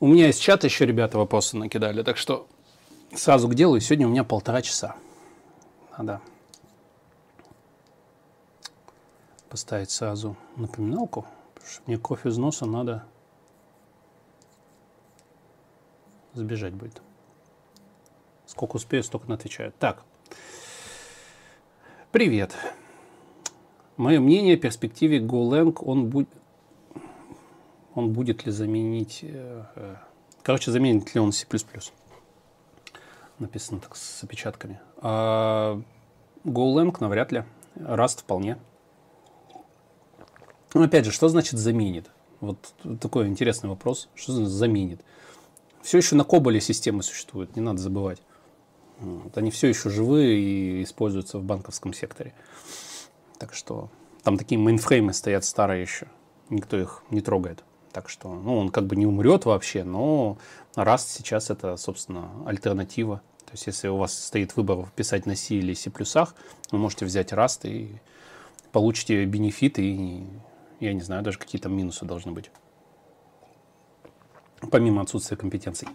У меня из чата еще ребята вопросы накидали, так что сразу к делу. Сегодня у меня полтора часа. Надо поставить сразу напоминалку, потому что мне кофе из носа надо сбежать будет. Сколько успею, столько отвечаю. Так. Привет. Мое мнение о перспективе GoLang, он, будет, он будет ли заменить... Э, э, короче, заменит ли он C++? Написано так с опечатками. А GoLang навряд ли. Rust вполне. Но опять же, что значит заменит? Вот такой интересный вопрос. Что значит заменит? Все еще на Коболе системы существуют, не надо забывать. Вот, они все еще живые и используются в банковском секторе. Так что там такие мейнфреймы стоят старые еще. Никто их не трогает. Так что, ну, он как бы не умрет вообще, но Rust сейчас это, собственно, альтернатива. То есть, если у вас стоит выбор писать на C или C++, вы можете взять Rust и получите бенефиты, и, я не знаю, даже какие там минусы должны быть. Помимо отсутствия компетенций.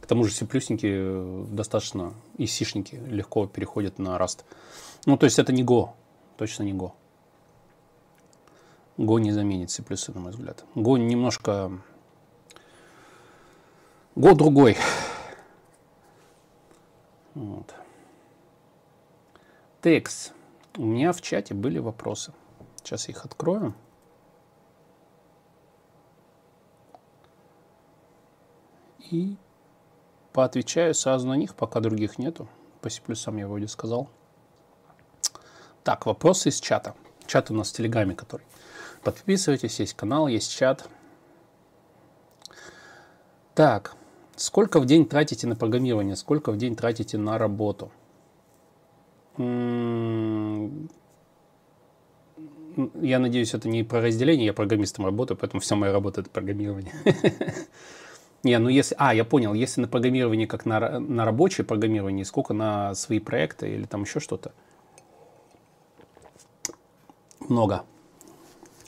К тому же C++ э, достаточно, и сишники легко переходят на Rust. Ну, то есть это не Go, точно не Go. Go не заменит C++, на мой взгляд. Go немножко... Go другой. Вот. Текст. У меня в чате были вопросы. Сейчас я их открою. И поотвечаю сразу на них, пока других нету. По C++ я вроде сказал. Так, вопросы из чата. Чат у нас в Телеграме, который. Подписывайтесь, есть канал, есть чат. Так, сколько в день тратите на программирование, сколько в день тратите на работу? Я надеюсь, это не про разделение, я программистом работаю, поэтому вся моя работа это программирование. Не, ну если... А, я понял, если на программирование как на, на рабочее программирование, сколько на свои проекты или там еще что-то? Много.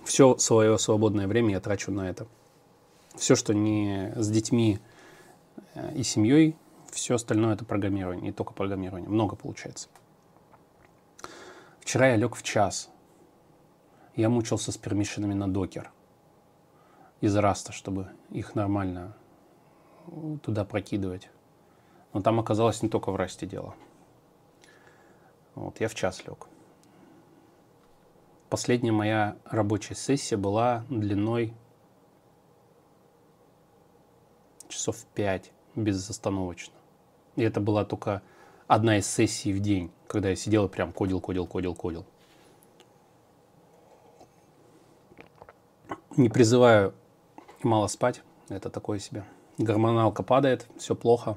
Все свое свободное время я трачу на это. Все, что не с детьми э, и семьей, все остальное это программирование, не только программирование. Много получается. Вчера я лег в час. Я мучился с пермишинами на докер из раста, чтобы их нормально туда прокидывать. Но там оказалось не только в расте дело. Вот, я в час лег. Последняя моя рабочая сессия была длиной часов 5 безостановочно. И это была только одна из сессий в день, когда я сидел и прям кодил, кодил, кодил, кодил. Не призываю мало спать, это такое себе гормоналка падает, все плохо,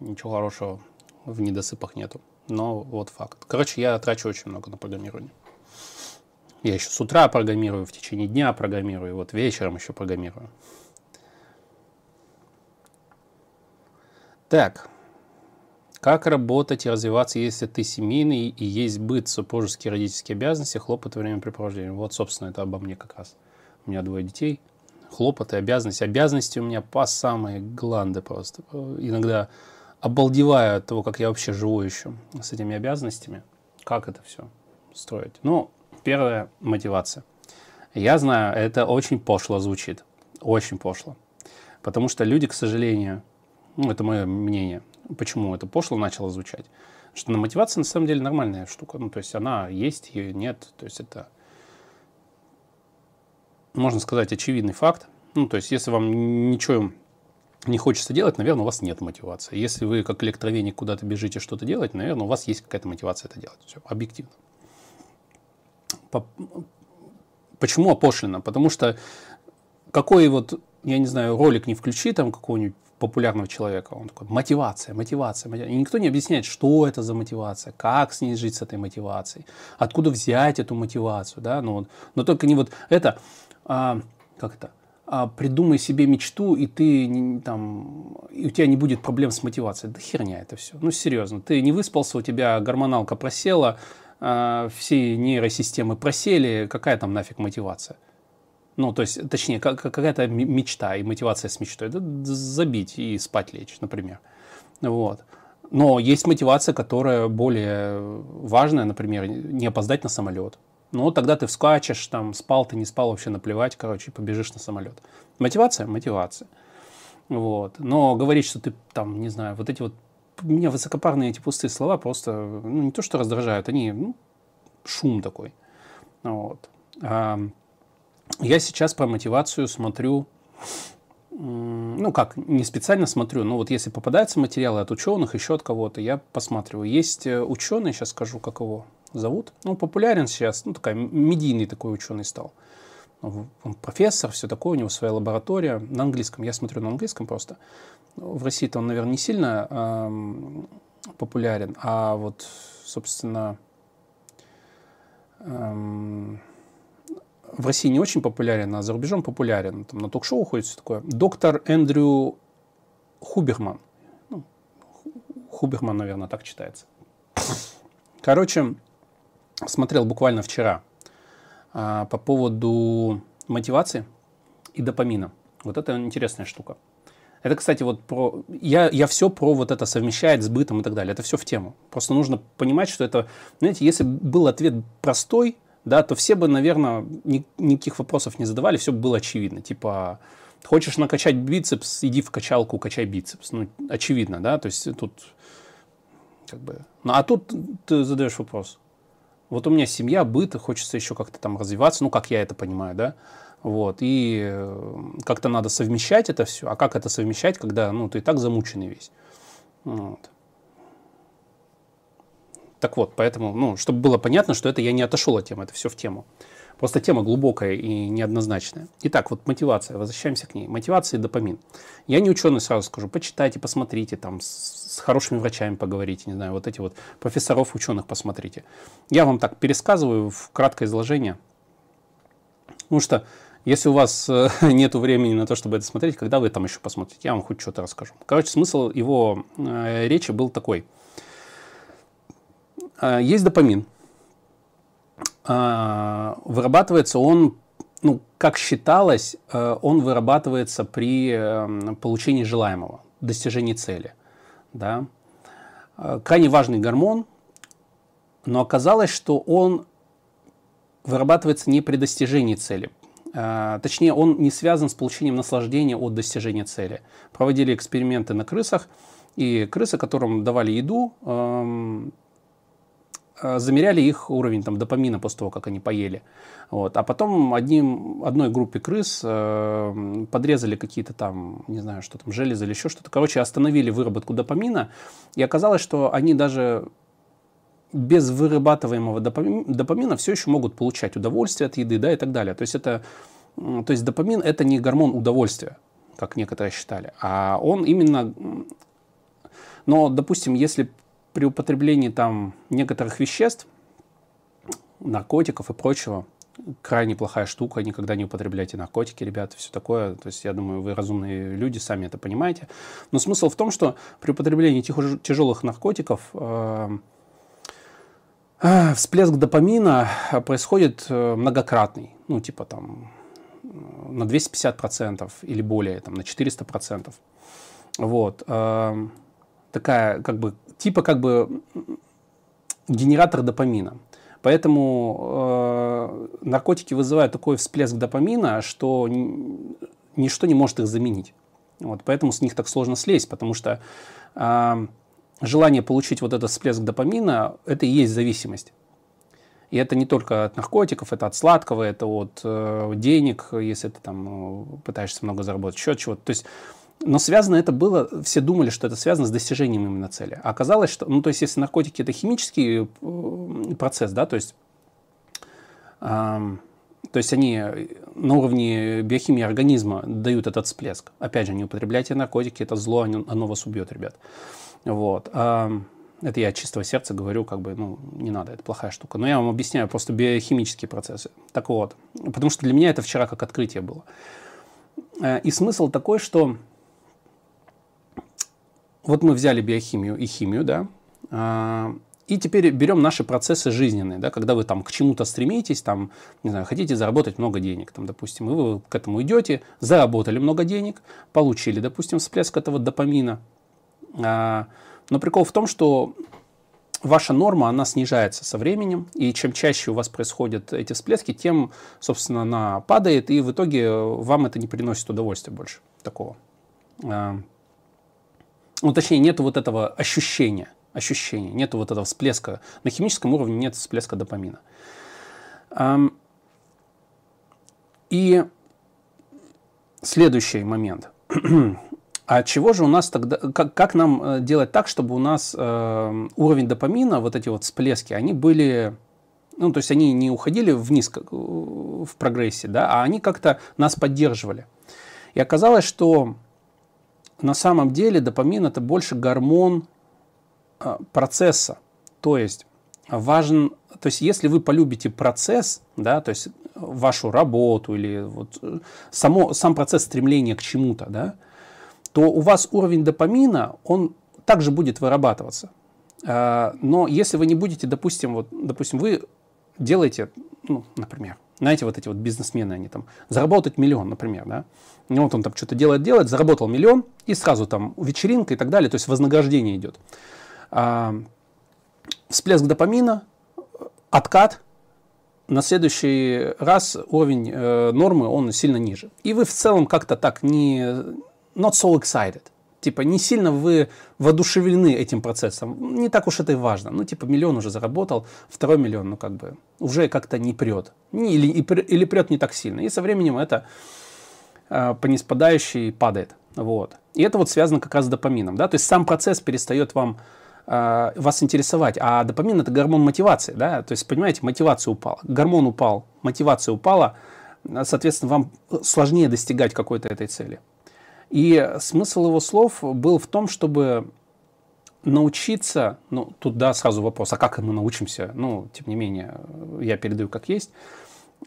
ничего хорошего в недосыпах нету. Но вот факт. Короче, я трачу очень много на программирование. Я еще с утра программирую, в течение дня программирую, вот вечером еще программирую. Так, как работать и развиваться, если ты семейный и есть быт, супружеские родительские обязанности, хлопоты, времяпрепровождения? Вот, собственно, это обо мне как раз. У меня двое детей, хлопоты, обязанности. Обязанности у меня по самые гланды просто. Иногда обалдеваю от того, как я вообще живу еще с этими обязанностями. Как это все строить? Ну, первая мотивация. Я знаю, это очень пошло звучит. Очень пошло. Потому что люди, к сожалению, ну, это мое мнение, почему это пошло начало звучать, что на мотивация на самом деле нормальная штука. Ну, то есть она есть, ее нет. То есть это можно сказать, очевидный факт. Ну, то есть, если вам ничего не хочется делать, наверное, у вас нет мотивации. Если вы как электровеник куда-то бежите что-то делать, наверное, у вас есть какая-то мотивация это делать. Все, объективно. По... Почему опошлено? Потому что какой вот, я не знаю, ролик не включи там какого-нибудь популярного человека, он такой, мотивация, мотивация, мотивация. И никто не объясняет, что это за мотивация, как с ней жить с этой мотивацией, откуда взять эту мотивацию, да, но, но только не вот это, а, как это, а, придумай себе мечту, и ты там, и у тебя не будет проблем с мотивацией. Да херня это все. Ну, серьезно. Ты не выспался, у тебя гормоналка просела, все нейросистемы просели, какая там нафиг мотивация? Ну, то есть, точнее, какая-то мечта и мотивация с мечтой. Да, забить и спать лечь, например. Вот. Но есть мотивация, которая более важная, например, не опоздать на самолет. Ну, тогда ты вскачешь, там, спал ты, не спал, вообще наплевать, короче, побежишь на самолет. Мотивация? Мотивация. Вот. Но говорить, что ты там, не знаю, вот эти вот меня высокопарные эти пустые слова просто, ну, не то что раздражают, они, ну, шум такой. Вот. А, я сейчас по мотивацию смотрю, ну как, не специально смотрю, но вот если попадаются материалы от ученых, еще от кого-то, я посматриваю. Есть э, ученый, сейчас скажу, как его зовут. Ну, популярен сейчас, ну, такой медийный такой ученый стал. Он профессор, все такое, у него своя лаборатория на английском. Я смотрю на английском просто. В России-то он, наверное, не сильно эм, популярен, а вот, собственно, эм, в России не очень популярен, а за рубежом популярен. Там на ток-шоу ходит все такое. Доктор Эндрю Хуберман. Ну, Хуберман, наверное, так читается. Короче, смотрел буквально вчера по поводу мотивации и допамина. Вот это интересная штука. Это, кстати, вот про... Я, я все про вот это совмещать с бытом и так далее. Это все в тему. Просто нужно понимать, что это... Знаете, если был ответ простой, да, то все бы, наверное, ни, никаких вопросов не задавали, все было очевидно. Типа, хочешь накачать бицепс, иди в качалку, качай бицепс. Ну, очевидно, да, то есть тут как бы... Ну, а тут ты задаешь вопрос. Вот у меня семья, быт, хочется еще как-то там развиваться, ну, как я это понимаю, да, вот, и э, как-то надо совмещать это все. А как это совмещать, когда, ну, ты и так замученный весь. Вот. Так вот, поэтому, ну, чтобы было понятно, что это я не отошел от темы, это все в тему. Просто тема глубокая и неоднозначная. Итак, вот мотивация, возвращаемся к ней. Мотивация и допамин. Я не ученый, сразу скажу, почитайте, посмотрите, там, с, с хорошими врачами поговорите, не знаю, вот эти вот профессоров, ученых посмотрите. Я вам так пересказываю в краткое изложение, потому что если у вас э, нет времени на то, чтобы это смотреть, когда вы там еще посмотрите, я вам хоть что-то расскажу. Короче, смысл его э, речи был такой. Э, есть допамин, вырабатывается он, ну, как считалось, э, он вырабатывается при эм, получении желаемого, достижении цели. Да? Э, крайне важный гормон, но оказалось, что он вырабатывается не при достижении цели. Э, точнее, он не связан с получением наслаждения от достижения цели. Проводили эксперименты на крысах, и крысы, которым давали еду, эм, замеряли их уровень там, допамина после того, как они поели. Вот. А потом одним, одной группе крыс э, подрезали какие-то там, не знаю, что там, железы или еще что-то. Короче, остановили выработку допамина. И оказалось, что они даже без вырабатываемого допамина, допамина все еще могут получать удовольствие от еды да, и так далее. То есть, это, то есть допамин это не гормон удовольствия, как некоторые считали, а он именно... Но, допустим, если при употреблении там некоторых веществ, наркотиков и прочего, крайне плохая штука, никогда не употребляйте наркотики, ребята, все такое. То есть, я думаю, вы разумные люди, сами это понимаете. Но смысл в том, что при употреблении тяжелых наркотиков э, э, всплеск допамина происходит э, многократный. Ну, типа там на 250% или более, там, на 400%. Вот. Э, такая как бы типа как бы генератор допамина. Поэтому э, наркотики вызывают такой всплеск допамина, что ничто не может их заменить. Вот, поэтому с них так сложно слезть, потому что э, желание получить вот этот всплеск допамина – это и есть зависимость. И это не только от наркотиков, это от сладкого, это от э, денег, если ты там э, пытаешься много заработать, еще чего-то. То есть но связано это было, все думали, что это связано с достижением именно цели. А оказалось, что, ну, то есть, если наркотики это химический э, процесс, да, то есть, э, то есть они на уровне биохимии организма дают этот всплеск. Опять же, не употребляйте наркотики, это зло, оно, оно вас убьет, ребят. Вот. Э, это я от чистого сердца говорю, как бы, ну, не надо, это плохая штука. Но я вам объясняю просто биохимические процессы. Так вот, потому что для меня это вчера как открытие было. Э, и смысл такой, что вот мы взяли биохимию и химию, да, а, И теперь берем наши процессы жизненные, да, когда вы там к чему-то стремитесь, там, не знаю, хотите заработать много денег, там, допустим, и вы к этому идете, заработали много денег, получили, допустим, всплеск этого допамина. А, но прикол в том, что ваша норма, она снижается со временем, и чем чаще у вас происходят эти всплески, тем, собственно, она падает, и в итоге вам это не приносит удовольствия больше такого. А, ну, точнее, нет вот этого ощущения, ощущения, нет вот этого всплеска. На химическом уровне нет всплеска допамина. И следующий момент. А чего же у нас тогда, как, как нам э, делать так, чтобы у нас э, уровень допамина, вот эти вот всплески, они были, ну, то есть они не уходили вниз как, э, в прогрессе, да, а они как-то нас поддерживали. И оказалось, что на самом деле допамин это больше гормон э, процесса. То есть важен, то есть если вы полюбите процесс, да, то есть вашу работу или вот э, само, сам процесс стремления к чему-то, да, то у вас уровень допамина, он также будет вырабатываться. А, но если вы не будете, допустим, вот, допустим, вы делаете, ну, например, знаете, вот эти вот бизнесмены, они там, заработать миллион, например, да, и вот он там что-то делает, делает, заработал миллион, и сразу там вечеринка и так далее, то есть вознаграждение идет. А, всплеск допамина, откат, на следующий раз уровень э, нормы, он сильно ниже. И вы в целом как-то так не, not so excited. Типа, не сильно вы воодушевлены этим процессом. Не так уж это и важно. Ну, типа, миллион уже заработал, второй миллион, ну, как бы, уже как-то не прет. Или, или прет не так сильно. И со временем это э, по неспадающей падает. Вот. И это вот связано как раз с допамином. Да? То есть сам процесс перестает вам э, вас интересовать. А допамин это гормон мотивации. Да? То есть, понимаете, мотивация упала. Гормон упал, мотивация упала. Соответственно, вам сложнее достигать какой-то этой цели. И смысл его слов был в том, чтобы научиться, ну, тут, да, сразу вопрос, а как мы научимся? Ну, тем не менее, я передаю как есть.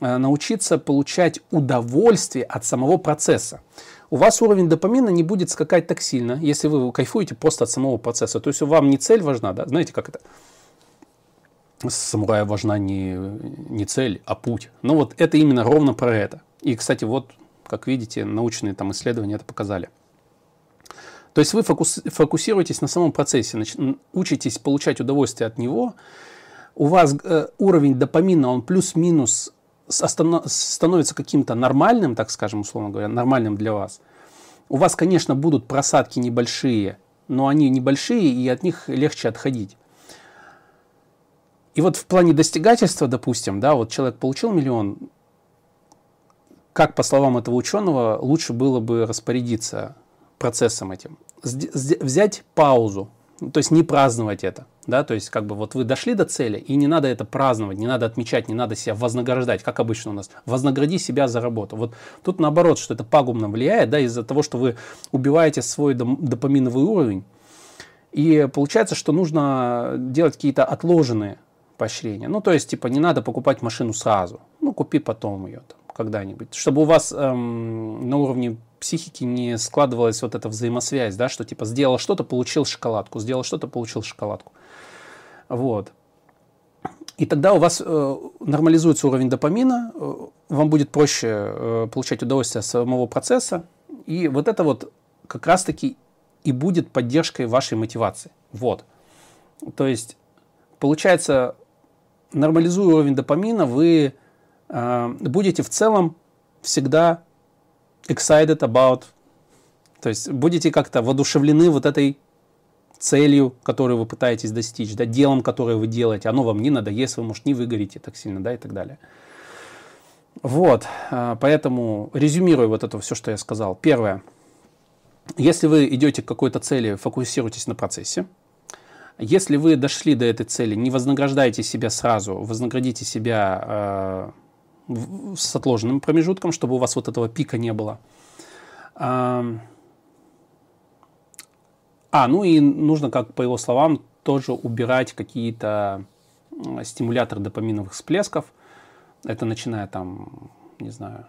Э, научиться получать удовольствие от самого процесса. У вас уровень допамина не будет скакать так сильно, если вы кайфуете просто от самого процесса. То есть вам не цель важна, да? Знаете, как это? Самурая важна не, не цель, а путь. Ну вот это именно ровно про это. И, кстати, вот как видите, научные там исследования это показали. То есть вы фокус, фокусируетесь на самом процессе, учитесь получать удовольствие от него, у вас э, уровень допамина, он плюс-минус становится каким-то нормальным, так скажем, условно говоря, нормальным для вас. У вас, конечно, будут просадки небольшие, но они небольшие, и от них легче отходить. И вот в плане достигательства, допустим, да, вот человек получил миллион, как, по словам этого ученого, лучше было бы распорядиться процессом этим? Взять паузу, то есть не праздновать это. Да, то есть, как бы вот вы дошли до цели, и не надо это праздновать, не надо отмечать, не надо себя вознаграждать, как обычно у нас. Вознагради себя за работу. Вот тут наоборот, что это пагубно влияет, да, из-за того, что вы убиваете свой допаминовый уровень. И получается, что нужно делать какие-то отложенные поощрения. Ну, то есть, типа, не надо покупать машину сразу. Ну, купи потом ее. Там когда-нибудь, чтобы у вас эм, на уровне психики не складывалась вот эта взаимосвязь, да, что типа сделал что-то, получил шоколадку, сделал что-то, получил шоколадку. Вот. И тогда у вас э, нормализуется уровень допамина, э, вам будет проще э, получать удовольствие от самого процесса, и вот это вот как раз-таки и будет поддержкой вашей мотивации. Вот. То есть, получается, нормализуя уровень допамина, вы будете в целом всегда excited about, то есть будете как-то воодушевлены вот этой целью, которую вы пытаетесь достичь, да, делом, которое вы делаете, оно вам не надоест, вы, может, не выгорите так сильно, да, и так далее. Вот, э, поэтому резюмируя вот это все, что я сказал. Первое, если вы идете к какой-то цели, фокусируйтесь на процессе. Если вы дошли до этой цели, не вознаграждайте себя сразу, вознаградите себя э, с отложенным промежутком, чтобы у вас вот этого пика не было. А, ну и нужно, как по его словам, тоже убирать какие-то стимуляторы допаминовых всплесков. Это начиная там, не знаю,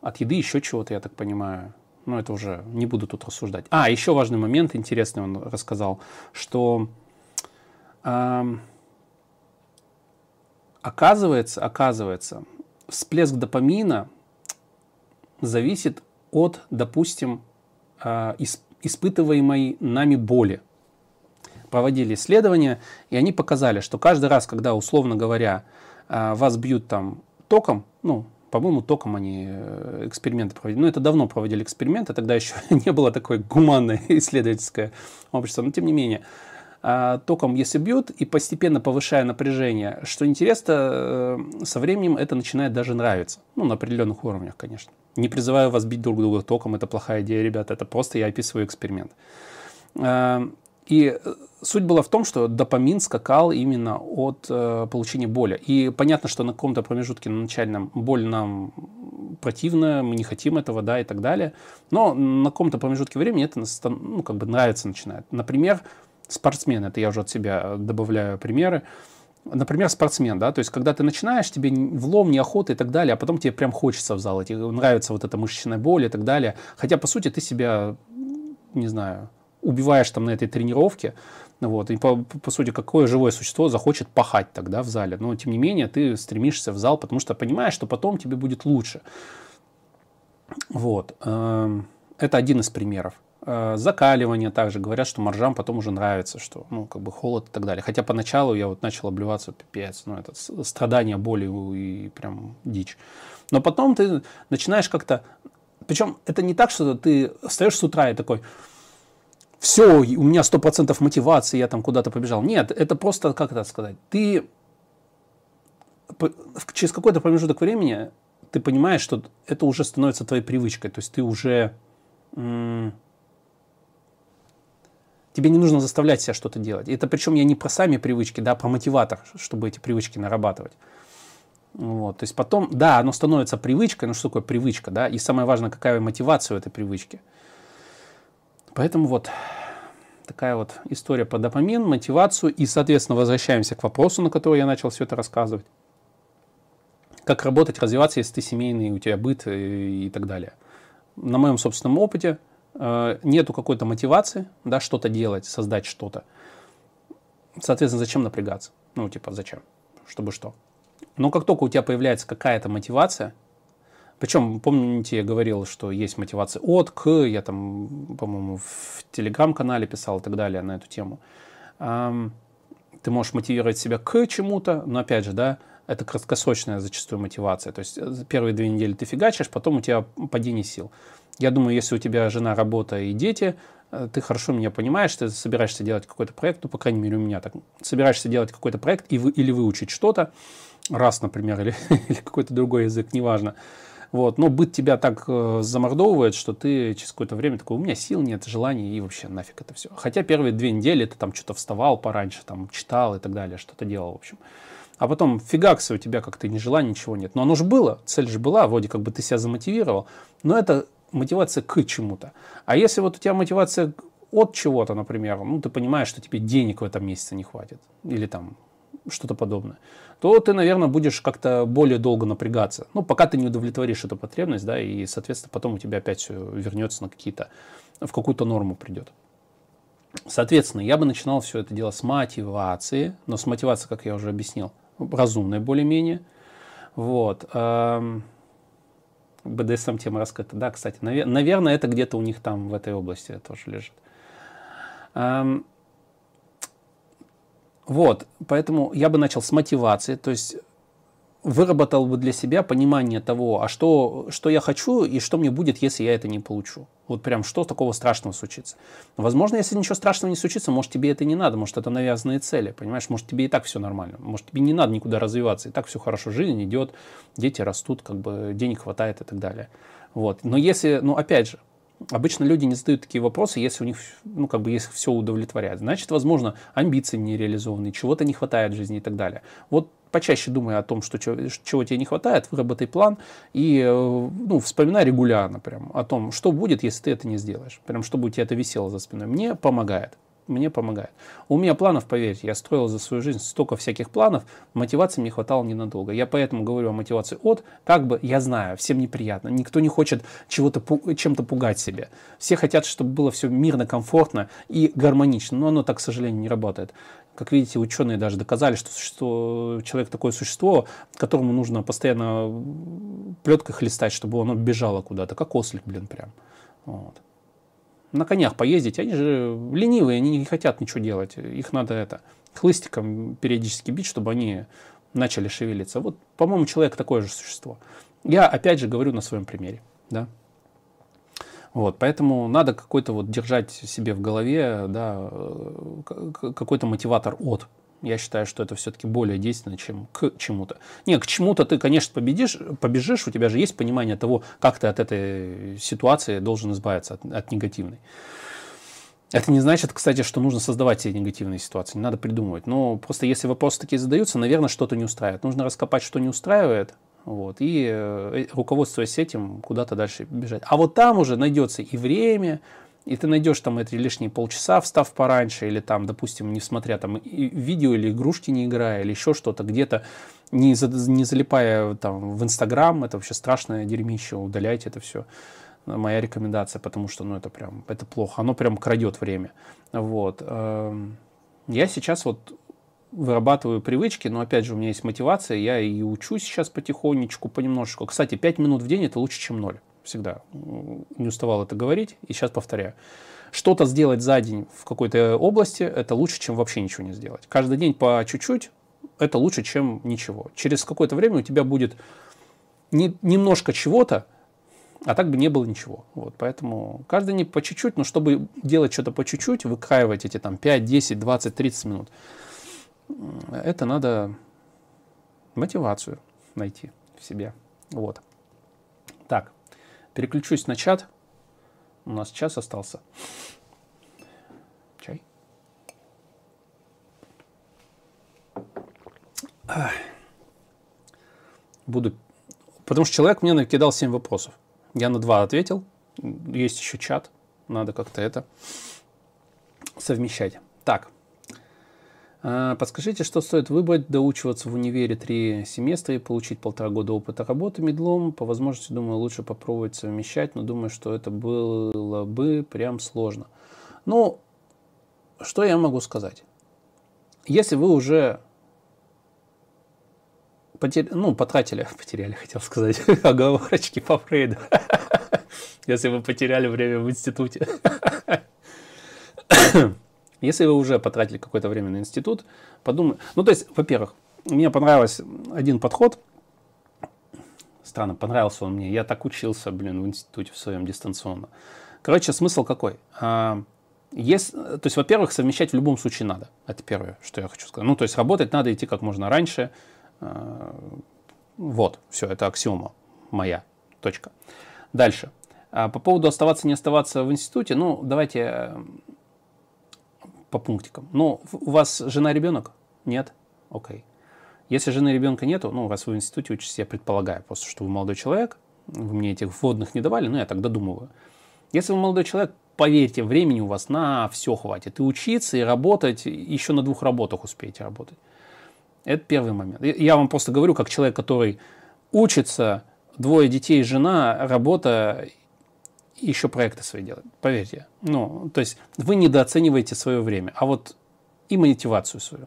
от еды, еще чего-то, я так понимаю. Но это уже не буду тут рассуждать. А, еще важный момент, интересный он рассказал, что э, оказывается, оказывается, всплеск допамина зависит от, допустим, а, испытываемой нами боли. Проводили исследования, и они показали, что каждый раз, когда, условно говоря, а, вас бьют там током, ну, по-моему, током они э, эксперименты проводили. Ну, это давно проводили эксперименты, тогда еще не было такое гуманное исследовательское общество, но тем не менее. А, током, если бьют, и постепенно повышая напряжение, что интересно, э, со временем это начинает даже нравиться. Ну, на определенных уровнях, конечно. Не призываю вас бить друг друга током, это плохая идея, ребята, это просто я описываю эксперимент. А, и э, суть была в том, что допамин скакал именно от э, получения боли. И понятно, что на каком-то промежутке на начальном боль нам противна, мы не хотим этого, да, и так далее. Но на каком-то промежутке времени это ну, как бы нравится начинает. Например, спортсмен, это я уже от себя добавляю примеры, например, спортсмен, да, то есть когда ты начинаешь, тебе влом, неохота и так далее, а потом тебе прям хочется в зал, тебе нравится вот эта мышечная боль и так далее, хотя, по сути, ты себя, не знаю, убиваешь там на этой тренировке, вот, и по, по сути, какое живое существо захочет пахать тогда в зале, но тем не менее ты стремишься в зал, потому что понимаешь, что потом тебе будет лучше. Вот, эм, это один из примеров. Э, закаливание также. Говорят, что моржам потом уже нравится, что, ну, как бы холод и так далее. Хотя поначалу я вот начал обливаться пипец. Ну, это страдание, боли и прям дичь. Но потом ты начинаешь как-то... Причем это не так, что ты встаешь с утра и такой, все, у меня сто процентов мотивации, я там куда-то побежал. Нет, это просто, как это сказать, ты через какой-то промежуток времени ты понимаешь, что это уже становится твоей привычкой. То есть ты уже Тебе не нужно заставлять себя что-то делать. Это причем я не про сами привычки, да, а про мотиватор, чтобы эти привычки нарабатывать. Вот, то есть потом, да, оно становится привычкой, но что такое привычка, да, и самое важное, какая мотивация у этой привычки. Поэтому вот такая вот история по допамин, мотивацию, и, соответственно, возвращаемся к вопросу, на который я начал все это рассказывать. Как работать, развиваться, если ты семейный, у тебя быт и, и так далее. На моем собственном опыте нету какой-то мотивации, да, что-то делать, создать что-то. Соответственно, зачем напрягаться? Ну, типа, зачем? Чтобы что? Но как только у тебя появляется какая-то мотивация, причем, помните, я говорил, что есть мотивация от, к, я там, по-моему, в телеграм-канале писал и так далее на эту тему. Ты можешь мотивировать себя к чему-то, но опять же, да, это краткосрочная зачастую мотивация. То есть э, первые две недели ты фигачишь, потом у тебя падение сил. Я думаю, если у тебя жена, работа и дети, э, ты хорошо меня понимаешь, ты собираешься делать какой-то проект, ну, по крайней мере, у меня так, собираешься делать какой-то проект и вы, или выучить что-то, раз, например, или, или какой-то другой язык, неважно. Вот, но быт тебя так э, замордовывает, что ты через какое-то время такой, у меня сил нет, желаний и вообще нафиг это все. Хотя первые две недели ты там что-то вставал пораньше, там читал и так далее, что-то делал, в общем. А потом фигаксы у тебя как-то не желания, ничего нет. Но оно же было, цель же была, вроде как бы ты себя замотивировал. Но это мотивация к чему-то. А если вот у тебя мотивация от чего-то, например, ну, ты понимаешь, что тебе денег в этом месяце не хватит, или там что-то подобное, то ты, наверное, будешь как-то более долго напрягаться. Ну, пока ты не удовлетворишь эту потребность, да, и, соответственно, потом у тебя опять все вернется на какие-то, в какую-то норму придет. Соответственно, я бы начинал все это дело с мотивации, но с мотивацией, как я уже объяснил, разумной более-менее. Вот. Эм, БДСМ тема раскрыта. Да, кстати, навер- наверное, это где-то у них там в этой области тоже лежит. Эм, вот, поэтому я бы начал с мотивации, то есть выработал бы для себя понимание того, а что, что я хочу и что мне будет, если я это не получу. Вот прям что такого страшного случится. Возможно, если ничего страшного не случится, может тебе это не надо, может это навязанные цели, понимаешь, может тебе и так все нормально, может тебе не надо никуда развиваться, и так все хорошо, жизнь идет, дети растут, как бы денег хватает и так далее. Вот. Но если, ну опять же, Обычно люди не задают такие вопросы, если у них, ну, как бы, если все удовлетворяет. Значит, возможно, амбиции не реализованы, чего-то не хватает в жизни и так далее. Вот почаще думай о том, что чего, тебе не хватает, выработай план и э, ну, вспоминай регулярно прям о том, что будет, если ты это не сделаешь. Прям чтобы у тебя это висело за спиной. Мне помогает мне помогает. У меня планов, поверьте, я строил за свою жизнь столько всяких планов, мотивации мне хватало ненадолго. Я поэтому говорю о мотивации от, как бы, я знаю, всем неприятно, никто не хочет чего-то, чем-то пугать себя. Все хотят, чтобы было все мирно, комфортно и гармонично, но оно так, к сожалению, не работает. Как видите, ученые даже доказали, что существо, человек такое существо, которому нужно постоянно плеткой хлестать, чтобы оно бежало куда-то, как ослик, блин, прям. Вот. На конях поездить, они же ленивые, они не хотят ничего делать. Их надо это хлыстиком периодически бить, чтобы они начали шевелиться. Вот, по-моему, человек такое же существо. Я опять же говорю на своем примере. Да? Вот, поэтому надо какой-то вот держать себе в голове, да, э, какой-то мотиватор от. Я считаю, что это все-таки более действенно, чем к чему-то. Не, к чему-то ты, конечно, победишь, побежишь, у тебя же есть понимание того, как ты от этой ситуации должен избавиться, от, от негативной. Это не значит, кстати, что нужно создавать себе негативные ситуации, не надо придумывать. Но просто если вопросы такие задаются, наверное, что-то не устраивает. Нужно раскопать, что не устраивает, вот, и э, руководствуясь этим, куда-то дальше бежать. А вот там уже найдется и время, и ты найдешь там эти лишние полчаса, встав пораньше, или там, допустим, несмотря там видео или игрушки не играя, или еще что-то, где-то не, за, не залипая там в Инстаграм, это вообще страшное дерьмище, удаляйте это все. Моя рекомендация, потому что, ну, это прям, это плохо, оно прям крадет время. Вот. Эм, я сейчас вот вырабатываю привычки, но опять же у меня есть мотивация, я и учусь сейчас потихонечку, понемножечку. Кстати, 5 минут в день это лучше, чем 0. Всегда не уставал это говорить, и сейчас повторяю. Что-то сделать за день в какой-то области, это лучше, чем вообще ничего не сделать. Каждый день по чуть-чуть, это лучше, чем ничего. Через какое-то время у тебя будет не, немножко чего-то, а так бы не было ничего. Вот, поэтому каждый день по чуть-чуть, но чтобы делать что-то по чуть-чуть, выкраивать эти там 5, 10, 20, 30 минут, это надо мотивацию найти в себе. Вот. Так, переключусь на чат. У нас час остался. Чай. Буду... Потому что человек мне накидал 7 вопросов. Я на 2 ответил. Есть еще чат. Надо как-то это совмещать. Так. А, подскажите, что стоит выбрать, доучиваться в универе три семестра и получить полтора года опыта работы медлом. По возможности, думаю, лучше попробовать совмещать, но думаю, что это было бы прям сложно. Ну, что я могу сказать? Если вы уже потер... ну, потратили, потеряли, хотел сказать, оговорочки по Фрейду. Если вы потеряли время в институте. Если вы уже потратили какое-то время на институт, подумайте. Ну, то есть, во-первых, мне понравился один подход. Странно, понравился он мне. Я так учился, блин, в институте в своем дистанционно. Короче, смысл какой? А, есть, то есть, во-первых, совмещать в любом случае надо. Это первое, что я хочу сказать. Ну, то есть, работать надо идти как можно раньше. А, вот, все, это аксиома моя. Точка. Дальше. А по поводу оставаться, не оставаться в институте, ну, давайте по пунктикам. Ну, у вас жена, ребенок? Нет? Окей. Если жены ребенка нету, ну, раз вы в институте учитесь, я предполагаю просто, что вы молодой человек, вы мне этих вводных не давали, но я так додумываю. Если вы молодой человек, поверьте, времени у вас на все хватит. И учиться, и работать, еще на двух работах успеете работать. Это первый момент. Я вам просто говорю, как человек, который учится, двое детей, жена, работа еще проекты свои делать, поверьте. Ну, то есть вы недооцениваете свое время, а вот и мотивацию свою.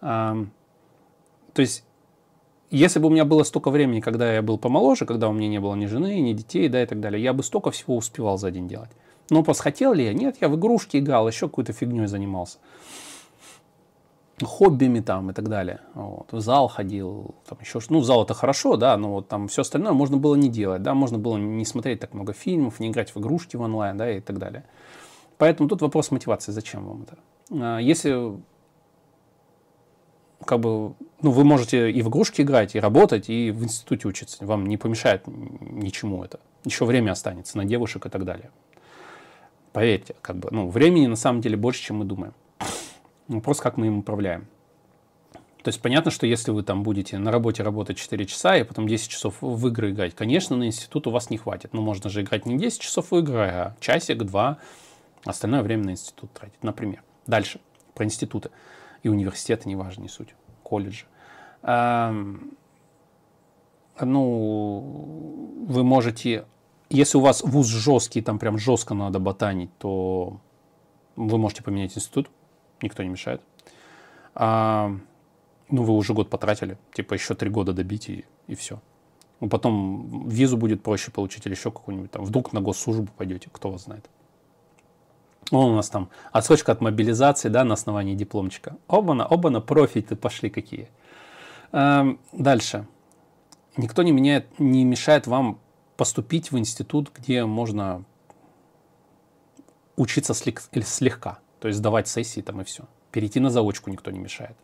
А, то есть если бы у меня было столько времени, когда я был помоложе, когда у меня не было ни жены, ни детей, да, и так далее, я бы столько всего успевал за день делать. Но просто хотел ли я? Нет, я в игрушки играл, еще какой-то фигней занимался хоббими там и так далее. Вот. В зал ходил, там еще ну, зал это хорошо, да, но вот там все остальное можно было не делать, да, можно было не смотреть так много фильмов, не играть в игрушки в онлайн, да, и так далее. Поэтому тут вопрос мотивации, зачем вам это. А, если как бы, ну, вы можете и в игрушки играть, и работать, и в институте учиться. Вам не помешает ничему это. Еще время останется на девушек и так далее. Поверьте, как бы, ну, времени на самом деле больше, чем мы думаем. Вопрос, как мы им управляем. То есть понятно, что если вы там будете на работе работать 4 часа и потом 10 часов в игры играть, конечно, на институт у вас не хватит. Но можно же играть не 10 часов в игры, а часик, два, остальное время на институт тратить, например. Дальше, про институты и университеты, неважно, не суть, колледжи. Эм, ну, вы можете, если у вас вуз жесткий, там прям жестко надо ботанить, то вы можете поменять институт, никто не мешает. А, ну, вы уже год потратили, типа еще три года добить и, и все. Ну, потом визу будет проще получить или еще какую-нибудь там. Вдруг на госслужбу пойдете, кто вас знает. О, у нас там отсрочка от мобилизации, да, на основании дипломчика. Оба-на, оба-на, профиты пошли какие. Эм, дальше. Никто не, меняет, не мешает вам поступить в институт, где можно учиться слегка, то есть сдавать сессии там и все. Перейти на заочку никто не мешает.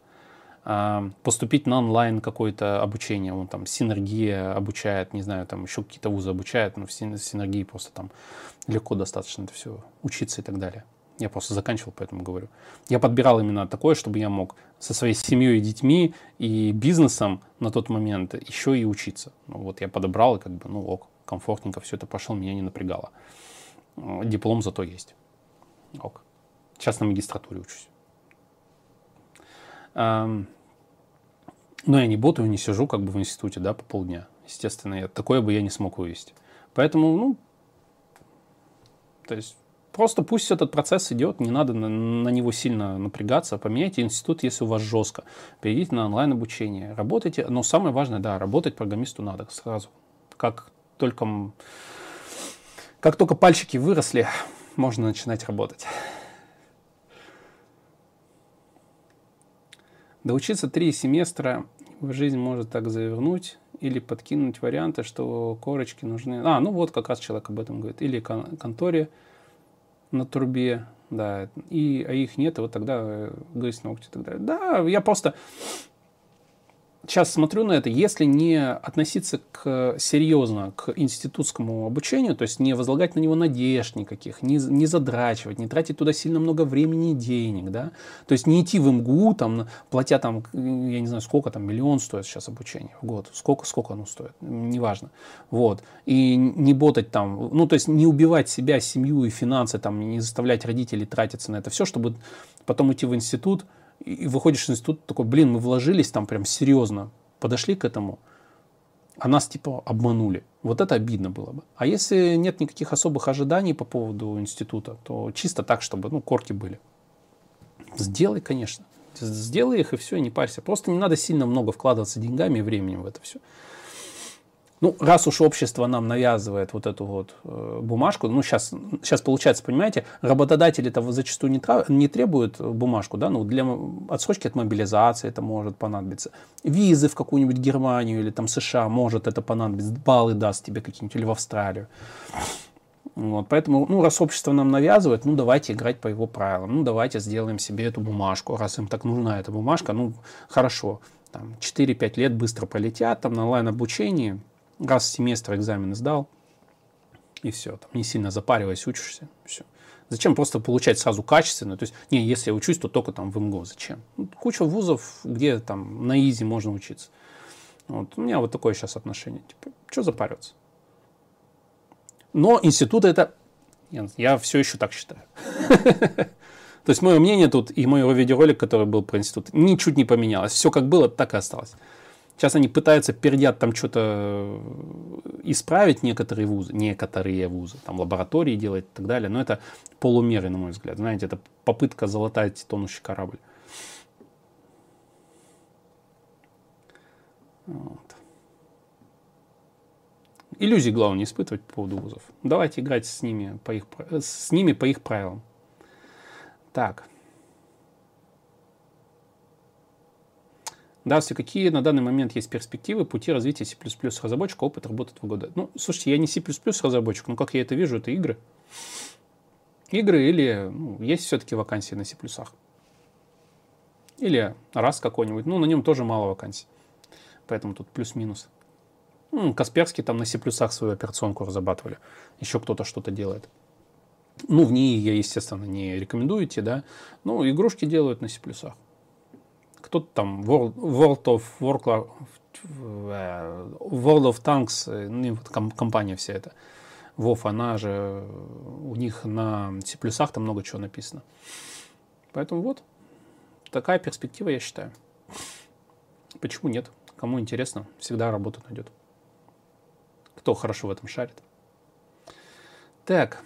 А, поступить на онлайн какое-то обучение, он там синергия обучает, не знаю, там еще какие-то вузы обучают, но в синергии просто там легко достаточно это все учиться и так далее. Я просто заканчивал, поэтому говорю. Я подбирал именно такое, чтобы я мог со своей семьей и детьми и бизнесом на тот момент еще и учиться. Ну, вот я подобрал, и как бы, ну ок, комфортненько все это пошел, меня не напрягало. Диплом зато есть. Ок. Сейчас на магистратуре учусь. Но я не ботаю, не сижу как бы в институте, да, по полдня. Естественно, я, такое бы я не смог вывести. Поэтому, ну, то есть просто пусть этот процесс идет, не надо на, на него сильно напрягаться. Поменяйте институт, если у вас жестко. Перейдите на онлайн обучение. Работайте, но самое важное, да, работать программисту надо сразу. Как только, как только пальчики выросли, можно начинать работать. Доучиться три семестра в жизнь может так завернуть или подкинуть варианты, что корочки нужны. А, ну вот как раз человек об этом говорит. Или кон- конторе на трубе, да, и, а их нет, и вот тогда э, грызть ногти и так далее. Да, я просто сейчас смотрю на это, если не относиться к, серьезно к институтскому обучению, то есть не возлагать на него надежд никаких, не, не задрачивать, не тратить туда сильно много времени и денег, да, то есть не идти в МГУ, там, платя там, я не знаю, сколько там, миллион стоит сейчас обучение в год, сколько, сколько оно стоит, неважно, вот, и не ботать там, ну, то есть не убивать себя, семью и финансы, там, не заставлять родителей тратиться на это все, чтобы потом идти в институт, и выходишь из института такой, блин, мы вложились там прям серьезно, подошли к этому, а нас типа обманули. Вот это обидно было бы. А если нет никаких особых ожиданий по поводу института, то чисто так, чтобы ну, корки были. Сделай, конечно. Сделай их и все, не парься. Просто не надо сильно много вкладываться деньгами и временем в это все. Ну, раз уж общество нам навязывает вот эту вот э, бумажку, ну, сейчас, сейчас получается, понимаете, работодатели это зачастую не, трав, не требуют бумажку, да, ну, для отсрочки от мобилизации это может понадобиться. Визы в какую-нибудь Германию или там США может это понадобиться, баллы даст тебе какие-нибудь, или в Австралию. Вот, поэтому, ну, раз общество нам навязывает, ну, давайте играть по его правилам. Ну, давайте сделаем себе эту бумажку. Раз им так нужна эта бумажка, ну, хорошо. Там 4-5 лет быстро пролетят, там на онлайн-обучении – раз в семестр экзамены сдал, и все, там не сильно запариваясь, учишься, все. Зачем просто получать сразу качественно? То есть, не, если я учусь, то только там в МГУ. Зачем? Ну, куча вузов, где там на изи можно учиться. Вот. У меня вот такое сейчас отношение. Типа, что запариваться? Но институт это... Я все еще так считаю. То есть мое мнение тут и мой видеоролик, который был про институт, ничуть не поменялось. Все как было, так и осталось. Сейчас они пытаются пердят там что-то э, исправить некоторые вузы, некоторые вузы, там лаборатории делать и так далее, но это полумеры, на мой взгляд. Знаете, это попытка залатать тонущий корабль. Вот. Иллюзий, главное, не испытывать по поводу вузов. Давайте играть с ними по их, с ними по их правилам. Так. Здравствуйте, какие на данный момент есть перспективы пути развития C++ разработчика, опыт работы два года? Ну, слушайте, я не C++ разработчик, но как я это вижу, это игры. Игры или ну, есть все-таки вакансии на C++. Или раз какой-нибудь, ну, на нем тоже мало вакансий. Поэтому тут плюс-минус. Ну, Касперский там на C++ свою операционку разрабатывали. Еще кто-то что-то делает. Ну, в ней я, естественно, не рекомендую идти, да. Ну, игрушки делают на C+ кто-то там World, World of Warcraft, э, World of Tanks, э, ну, вот компания вся эта, WoW, она же, у них на C++ там много чего написано. Поэтому вот, такая перспектива, я считаю. Почему нет? Кому интересно, всегда работу найдет. Кто хорошо в этом шарит. Так,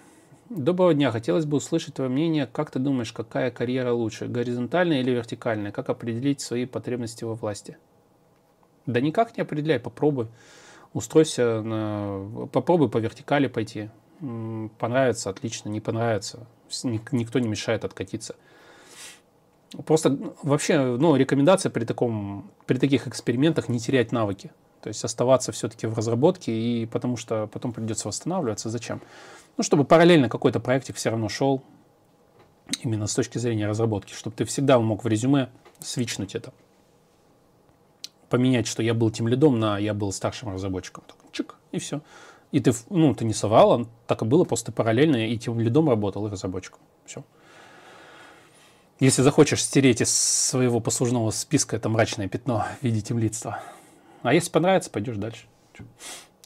Доброго дня. Хотелось бы услышать твое мнение. Как ты думаешь, какая карьера лучше, горизонтальная или вертикальная? Как определить свои потребности во власти? Да никак не определяй, попробуй. Устройся, на... попробуй по вертикали пойти. Понравится, отлично, не понравится. Никто не мешает откатиться. Просто вообще, ну, рекомендация при, таком, при таких экспериментах не терять навыки. То есть оставаться все-таки в разработке, и потому что потом придется восстанавливаться. Зачем? Ну, чтобы параллельно какой-то проектик все равно шел, именно с точки зрения разработки, чтобы ты всегда мог в резюме свичнуть это. Поменять, что я был тем лидом на я был старшим разработчиком. Так, чик, и все. И ты, ну, ты не совал, так и было, просто параллельно и тем лидом работал, и разработчиком. Все. Если захочешь стереть из своего послужного списка это мрачное пятно в виде темлидства. А если понравится, пойдешь дальше.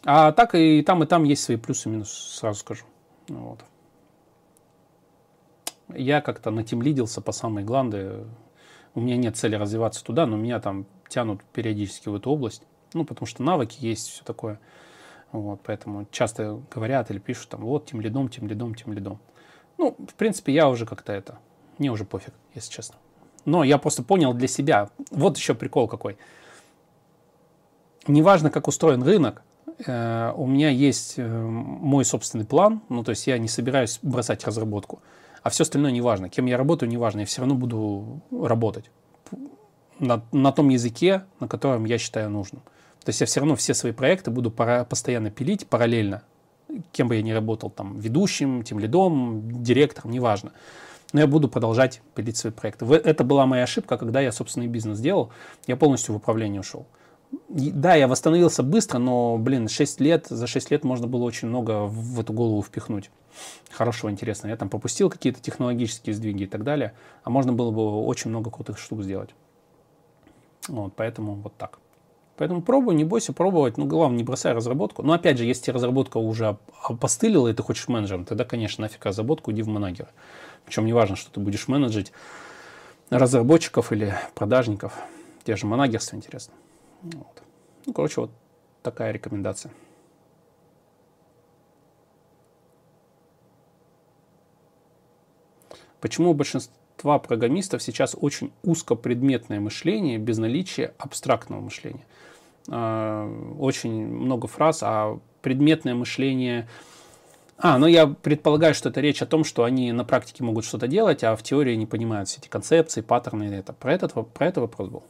А так и там, и там есть свои плюсы и минусы, сразу скажу. Вот. Я как-то натемлидился по самой гланды. У меня нет цели развиваться туда, но меня там тянут периодически в эту область. Ну, потому что навыки есть, все такое. Вот, поэтому часто говорят или пишут там, вот, тем лидом, тем лидом, тем лидом. Ну, в принципе, я уже как-то это, мне уже пофиг, если честно. Но я просто понял для себя, вот еще прикол какой. Неважно, как устроен рынок, э, у меня есть э, мой собственный план, ну, то есть я не собираюсь бросать разработку, а все остальное неважно. Кем я работаю, неважно, я все равно буду работать на, на том языке, на котором я считаю нужным. То есть я все равно все свои проекты буду пора, постоянно пилить параллельно, кем бы я ни работал, там, ведущим, тем лидом, директором, неважно. Но я буду продолжать пилить свои проекты. Это была моя ошибка, когда я собственный бизнес делал, я полностью в управление ушел. Да, я восстановился быстро, но, блин, 6 лет, за 6 лет можно было очень много в эту голову впихнуть. Хорошего, интересного. Я там пропустил какие-то технологические сдвиги и так далее, а можно было бы очень много крутых штук сделать. Вот, поэтому вот так. Поэтому пробуй, не бойся пробовать. Ну, главное, не бросай разработку. Но опять же, если разработка уже опостылила, и ты хочешь менеджером, тогда, конечно, нафиг разработку, иди в менеджера. Причем не важно, что ты будешь менеджить разработчиков или продажников. Те же манагерство интересно. Вот. Ну, короче, вот такая рекомендация. Почему у большинства программистов сейчас очень узкопредметное мышление без наличия абстрактного мышления? А, очень много фраз, а предметное мышление... А, ну я предполагаю, что это речь о том, что они на практике могут что-то делать, а в теории не понимают все эти концепции, паттерны. Это. Про, этот, про это вопрос был.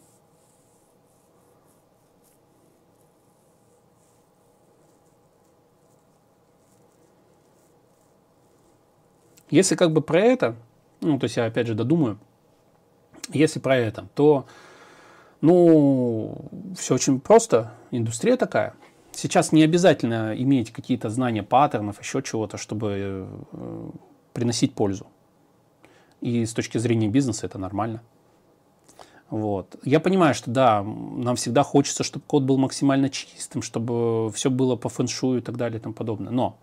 Если как бы про это, ну, то есть я опять же додумаю, если про это, то, ну, все очень просто, индустрия такая. Сейчас не обязательно иметь какие-то знания паттернов, еще чего-то, чтобы э, приносить пользу. И с точки зрения бизнеса это нормально. Вот. Я понимаю, что да, нам всегда хочется, чтобы код был максимально чистым, чтобы все было по фэншую и так далее и тому подобное. Но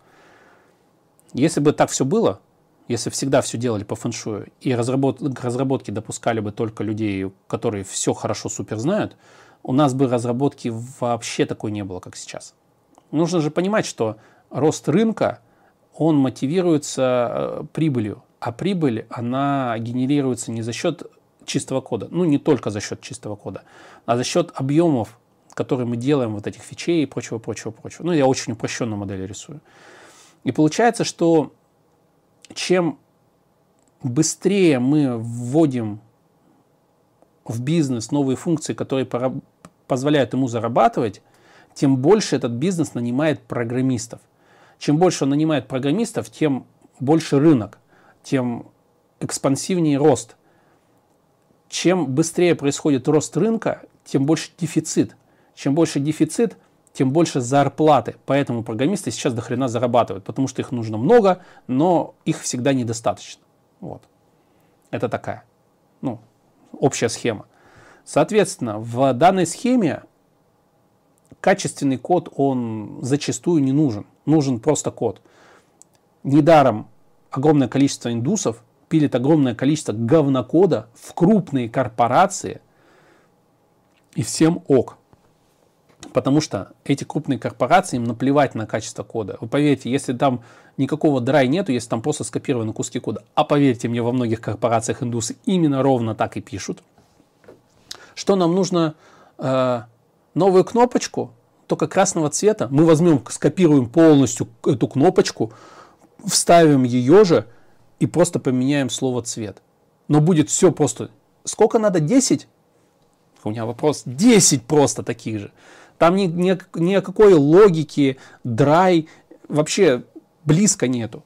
если бы так все было, если всегда все делали по фэншую и разработ... к разработке допускали бы только людей, которые все хорошо супер знают, у нас бы разработки вообще такой не было, как сейчас. Нужно же понимать, что рост рынка, он мотивируется э, прибылью, а прибыль, она генерируется не за счет чистого кода, ну не только за счет чистого кода, а за счет объемов, которые мы делаем вот этих фичей и прочего, прочего, прочего. Ну, я очень упрощенную модель рисую. И получается, что чем быстрее мы вводим в бизнес новые функции, которые позволяют ему зарабатывать, тем больше этот бизнес нанимает программистов. Чем больше он нанимает программистов, тем больше рынок, тем экспансивнее рост. Чем быстрее происходит рост рынка, тем больше дефицит. Чем больше дефицит – тем больше зарплаты. Поэтому программисты сейчас до хрена зарабатывают, потому что их нужно много, но их всегда недостаточно. Вот. Это такая, ну, общая схема. Соответственно, в данной схеме качественный код, он зачастую не нужен. Нужен просто код. Недаром огромное количество индусов пилит огромное количество говнокода в крупные корпорации, и всем ок. Потому что эти крупные корпорации, им наплевать на качество кода. Вы поверьте, если там никакого драй нету, если там просто скопированы куски кода. А поверьте мне, во многих корпорациях индусы именно ровно так и пишут. Что нам нужно? Э, новую кнопочку, только красного цвета. Мы возьмем, скопируем полностью эту кнопочку, вставим ее же и просто поменяем слово цвет. Но будет все просто. Сколько надо? 10? У меня вопрос. 10 просто таких же. Там ни, ни, ни о какой логике, драй вообще близко нету.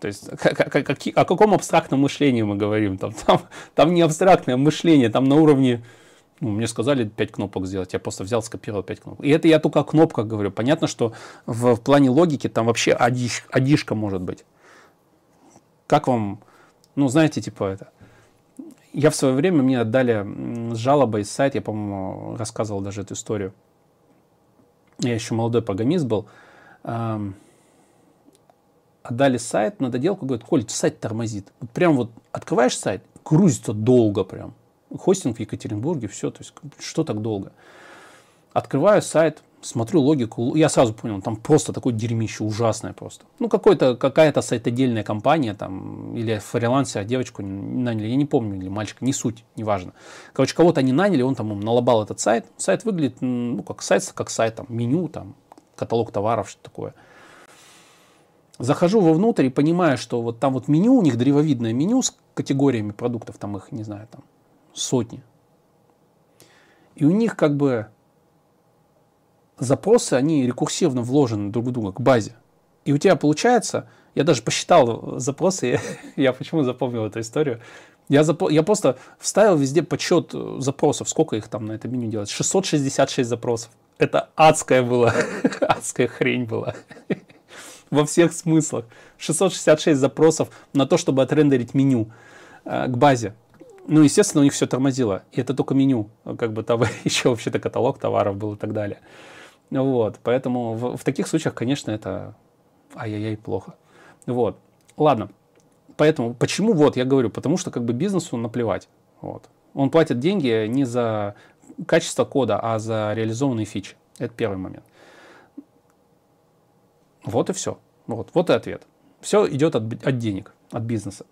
То есть о, каком абстрактном мышлении мы говорим? Там, там, там не абстрактное мышление, там на уровне ну, мне сказали 5 кнопок сделать, я просто взял, скопировал 5 кнопок. И это я только о кнопках говорю. Понятно, что в, в плане логики там вообще одиш, одишка может быть. Как вам, ну, знаете, типа это. Я в свое время, мне отдали с жалобой сайт, я, по-моему, рассказывал даже эту историю. Я еще молодой программист был. Отдали сайт на доделку, говорит, Коль, сайт тормозит. Вот прям вот открываешь сайт, грузится долго прям хостинг в Екатеринбурге, все, то есть что так долго. Открываю сайт, смотрю логику, я сразу понял, там просто такое дерьмище ужасное просто. Ну, какой-то, какая-то сайтодельная компания там, или фрилансе, а девочку наняли, я не помню, или мальчика, не суть, неважно. Короче, кого-то они наняли, он там налобал этот сайт. Сайт выглядит, ну, как сайт, как сайт, там, меню, там, каталог товаров, что такое. Захожу вовнутрь и понимаю, что вот там вот меню, у них древовидное меню с категориями продуктов, там их, не знаю, там сотни. И у них как бы запросы, они рекурсивно вложены друг в друга к базе. И у тебя получается, я даже посчитал запросы, я, я почему запомнил эту историю. Я, запо, я просто вставил везде подсчет запросов, сколько их там на это меню делать. 666 запросов. Это адская была, адская хрень была. Во всех смыслах. 666 запросов на то, чтобы отрендерить меню э, к базе. Ну, естественно, у них все тормозило. И это только меню. Как бы там еще вообще-то каталог товаров был и так далее. Вот. Поэтому в, в таких случаях, конечно, это ай-яй-яй плохо. Вот. Ладно. Поэтому, почему вот, я говорю, потому что как бы бизнесу наплевать. Вот. Он платит деньги не за качество кода, а за реализованные фичи. Это первый момент. Вот и все. Вот, вот и ответ. Все идет от, от денег, от бизнеса.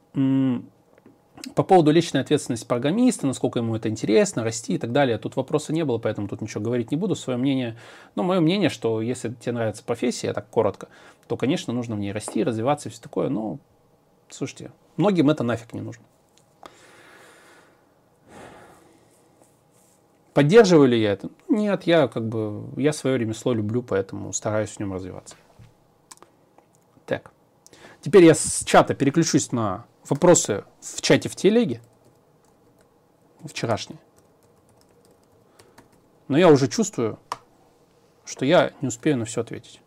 По поводу личной ответственности программиста, насколько ему это интересно, расти и так далее, тут вопроса не было, поэтому тут ничего говорить не буду. Свое мнение, но мое мнение, что если тебе нравится профессия, так коротко, то, конечно, нужно в ней расти, развиваться и все такое, но, слушайте, многим это нафиг не нужно. Поддерживаю ли я это? Нет, я как бы, я свое ремесло люблю, поэтому стараюсь в нем развиваться. Так. Теперь я с чата переключусь на вопросы в чате в телеге, вчерашние. Но я уже чувствую, что я не успею на все ответить.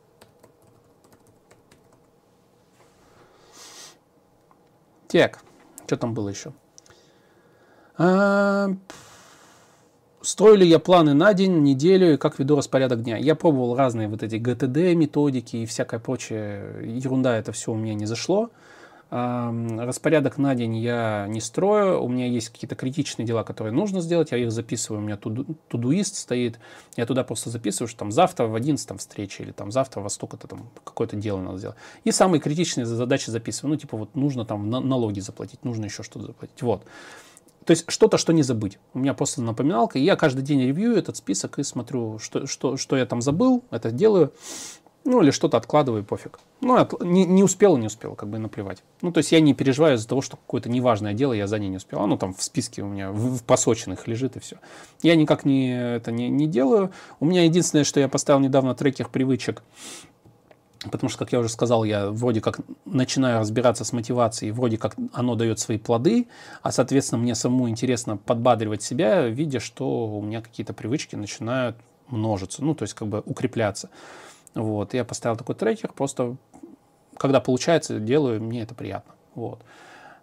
Так, что там было еще? А, Строю ли я планы на день, неделю и как веду распорядок дня? Я пробовал разные вот эти ГТД методики и всякая прочая ерунда, это все у меня не зашло. Распорядок на день я не строю, у меня есть какие-то критичные дела, которые нужно сделать, я их записываю, у меня тудуист стоит, я туда просто записываю, что там завтра в 11 там встреча или там завтра во столько-то там какое-то дело надо сделать. И самые критичные задачи записываю, ну типа вот нужно там налоги заплатить, нужно еще что-то заплатить, вот. То есть что-то, что не забыть. У меня просто напоминалка, и я каждый день ревью этот список и смотрю, что, что, что я там забыл, это делаю. Ну, или что-то откладываю, пофиг. Ну, от, не, не успел, не успел, как бы наплевать. Ну, то есть я не переживаю из-за того, что какое-то неважное дело я за ней не успел. Оно там в списке у меня в, в посоченных лежит и все. Я никак не, это не, не делаю. У меня единственное, что я поставил недавно трекер привычек, потому что, как я уже сказал, я вроде как начинаю разбираться с мотивацией, вроде как оно дает свои плоды, а, соответственно, мне самому интересно подбадривать себя, видя, что у меня какие-то привычки начинают множиться, ну, то есть как бы укрепляться. Вот, я поставил такой трекер, просто когда получается, делаю, мне это приятно. Вот.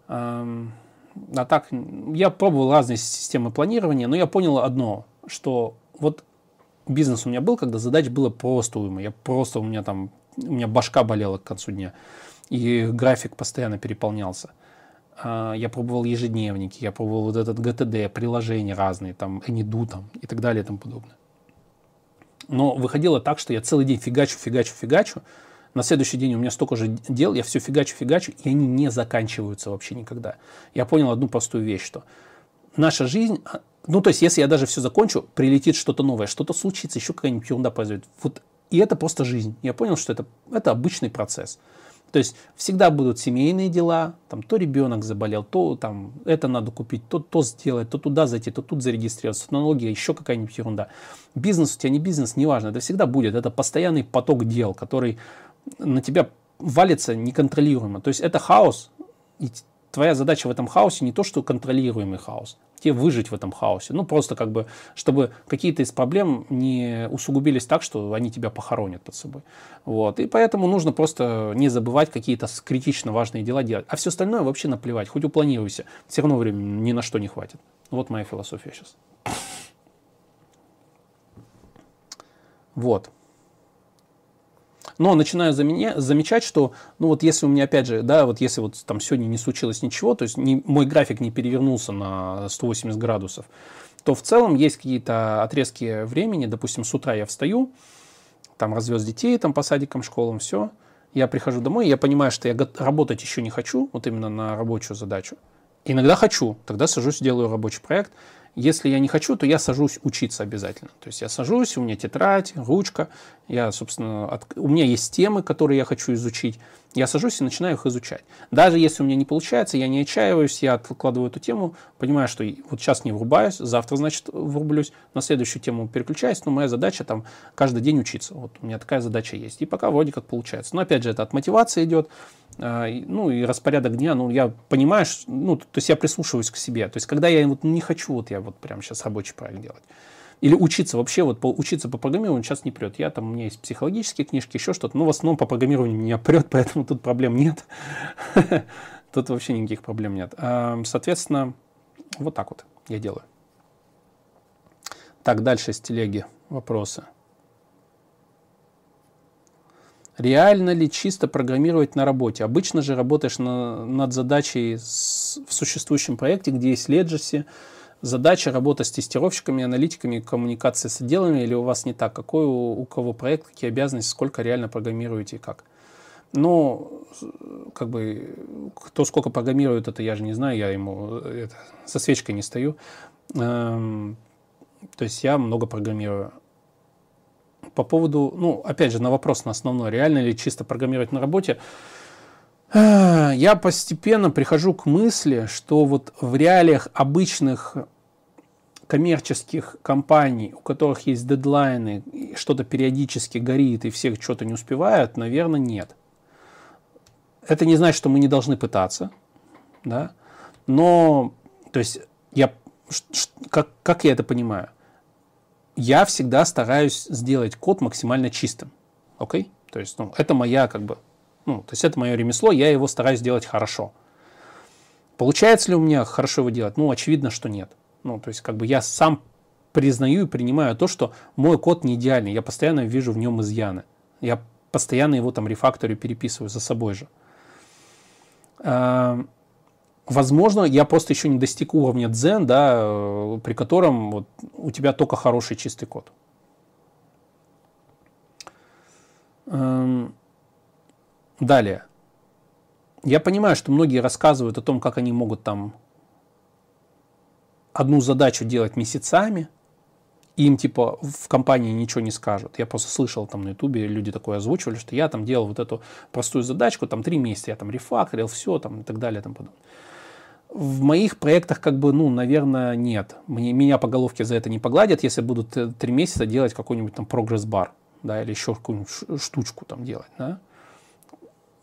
А так, я пробовал разные системы планирования, но я понял одно, что вот бизнес у меня был, когда задач было просто уйма. Я просто, у меня там, у меня башка болела к концу дня. И график постоянно переполнялся. А, я пробовал ежедневники, я пробовал вот этот GTD, приложения разные, там, Anydo там и так далее и тому подобное. Но выходило так, что я целый день фигачу, фигачу, фигачу. На следующий день у меня столько же дел, я все фигачу, фигачу, и они не заканчиваются вообще никогда. Я понял одну простую вещь, что наша жизнь, а, ну то есть если я даже все закончу, прилетит что-то новое, что-то случится, еще какая-нибудь ерунда произойдет. Вот, и это просто жизнь. Я понял, что это, это обычный процесс. То есть всегда будут семейные дела, там то ребенок заболел, то там это надо купить, то то сделать, то туда зайти, то тут зарегистрироваться, налоги, еще какая-нибудь ерунда. Бизнес у тебя не бизнес, неважно, это всегда будет, это постоянный поток дел, который на тебя валится неконтролируемо. То есть это хаос, и твоя задача в этом хаосе не то, что контролируемый хаос, тебе выжить в этом хаосе. Ну, просто как бы, чтобы какие-то из проблем не усугубились так, что они тебя похоронят под собой. Вот. И поэтому нужно просто не забывать какие-то критично важные дела делать. А все остальное вообще наплевать, хоть упланируйся. Все равно времени ни на что не хватит. Вот моя философия сейчас. Вот. Но начинаю замечать, что, ну вот если у меня, опять же, да, вот если вот там сегодня не случилось ничего, то есть не, мой график не перевернулся на 180 градусов, то в целом есть какие-то отрезки времени, допустим, с утра я встаю, там развез детей там по садикам, школам, все, я прихожу домой, я понимаю, что я работать еще не хочу, вот именно на рабочую задачу. Иногда хочу, тогда сажусь, делаю рабочий проект, если я не хочу, то я сажусь учиться обязательно. То есть я сажусь, у меня тетрадь, ручка, я, собственно, от... у меня есть темы, которые я хочу изучить. Я сажусь и начинаю их изучать. Даже если у меня не получается, я не отчаиваюсь, я откладываю эту тему, понимаю, что вот сейчас не врубаюсь, завтра, значит, врублюсь, на следующую тему переключаюсь, но моя задача там каждый день учиться. Вот у меня такая задача есть. И пока вроде как получается. Но опять же, это от мотивации идет, а, ну и распорядок дня, ну я понимаю, ну то есть я прислушиваюсь к себе. То есть когда я вот не хочу, вот я вот прямо сейчас рабочий проект делать. Или учиться вообще, вот по, учиться по программированию сейчас не прет. Я там, у меня есть психологические книжки, еще что-то. Но в основном по программированию меня прет, поэтому тут проблем нет. Тут вообще никаких проблем нет. Соответственно, вот так вот я делаю. Так, дальше с телеги вопросы. Реально ли чисто программировать на работе? Обычно же работаешь на, над задачей с, в существующем проекте, где есть Legacy, задача работа с тестировщиками, аналитиками, коммуникация с отделами, или у вас не так? Какой у, у кого проект, какие обязанности, сколько реально программируете и как? Ну, как бы, кто сколько программирует, это я же не знаю, я ему это, со свечкой не стою. Эм, то есть я много программирую. По поводу, ну, опять же, на вопрос на основной, реально ли чисто программировать на работе, э, я постепенно прихожу к мысли, что вот в реалиях обычных коммерческих компаний, у которых есть дедлайны, что-то периодически горит и всех что-то не успевают, наверное, нет. Это не значит, что мы не должны пытаться, да, но, то есть, я, как, как я это понимаю? я всегда стараюсь сделать код максимально чистым. Окей? Okay? То есть, ну, это моя, как бы, ну, то есть это мое ремесло, я его стараюсь делать хорошо. Получается ли у меня хорошо его делать? Ну, очевидно, что нет. Ну, то есть, как бы я сам признаю и принимаю то, что мой код не идеальный, я постоянно вижу в нем изъяны. Я постоянно его там рефакторю переписываю за собой же. Возможно, я просто еще не достиг уровня дзен, да, э, при котором вот у тебя только хороший чистый код. Далее. Я понимаю, что многие рассказывают о том, как они могут там одну задачу делать месяцами, и им типа в компании ничего не скажут. Я просто слышал там на ютубе, люди такое озвучивали, что я там делал вот эту простую задачку, там три месяца я там рефакторил, все там и так далее. Там подобное. В моих проектах, как бы, ну, наверное, нет. Мне, меня по головке за это не погладят, если будут э, три месяца делать какой-нибудь там прогресс-бар, да, или еще какую-нибудь штучку там делать, да.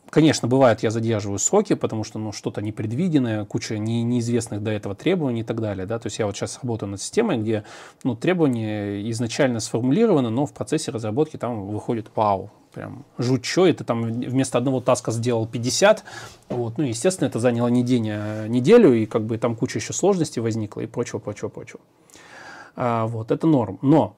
Конечно, бывает, я задерживаю сроки, потому что ну, что-то непредвиденное, куча не, неизвестных до этого требований и так далее. Да? То есть я вот сейчас работаю над системой, где ну, требования изначально сформулированы, но в процессе разработки там выходит вау, прям жуть, что это там вместо одного таска сделал 50. Вот. Ну, естественно, это заняло не день, а неделю, и как бы там куча еще сложностей возникла и прочего, прочего, прочего. А, вот, это норм. Но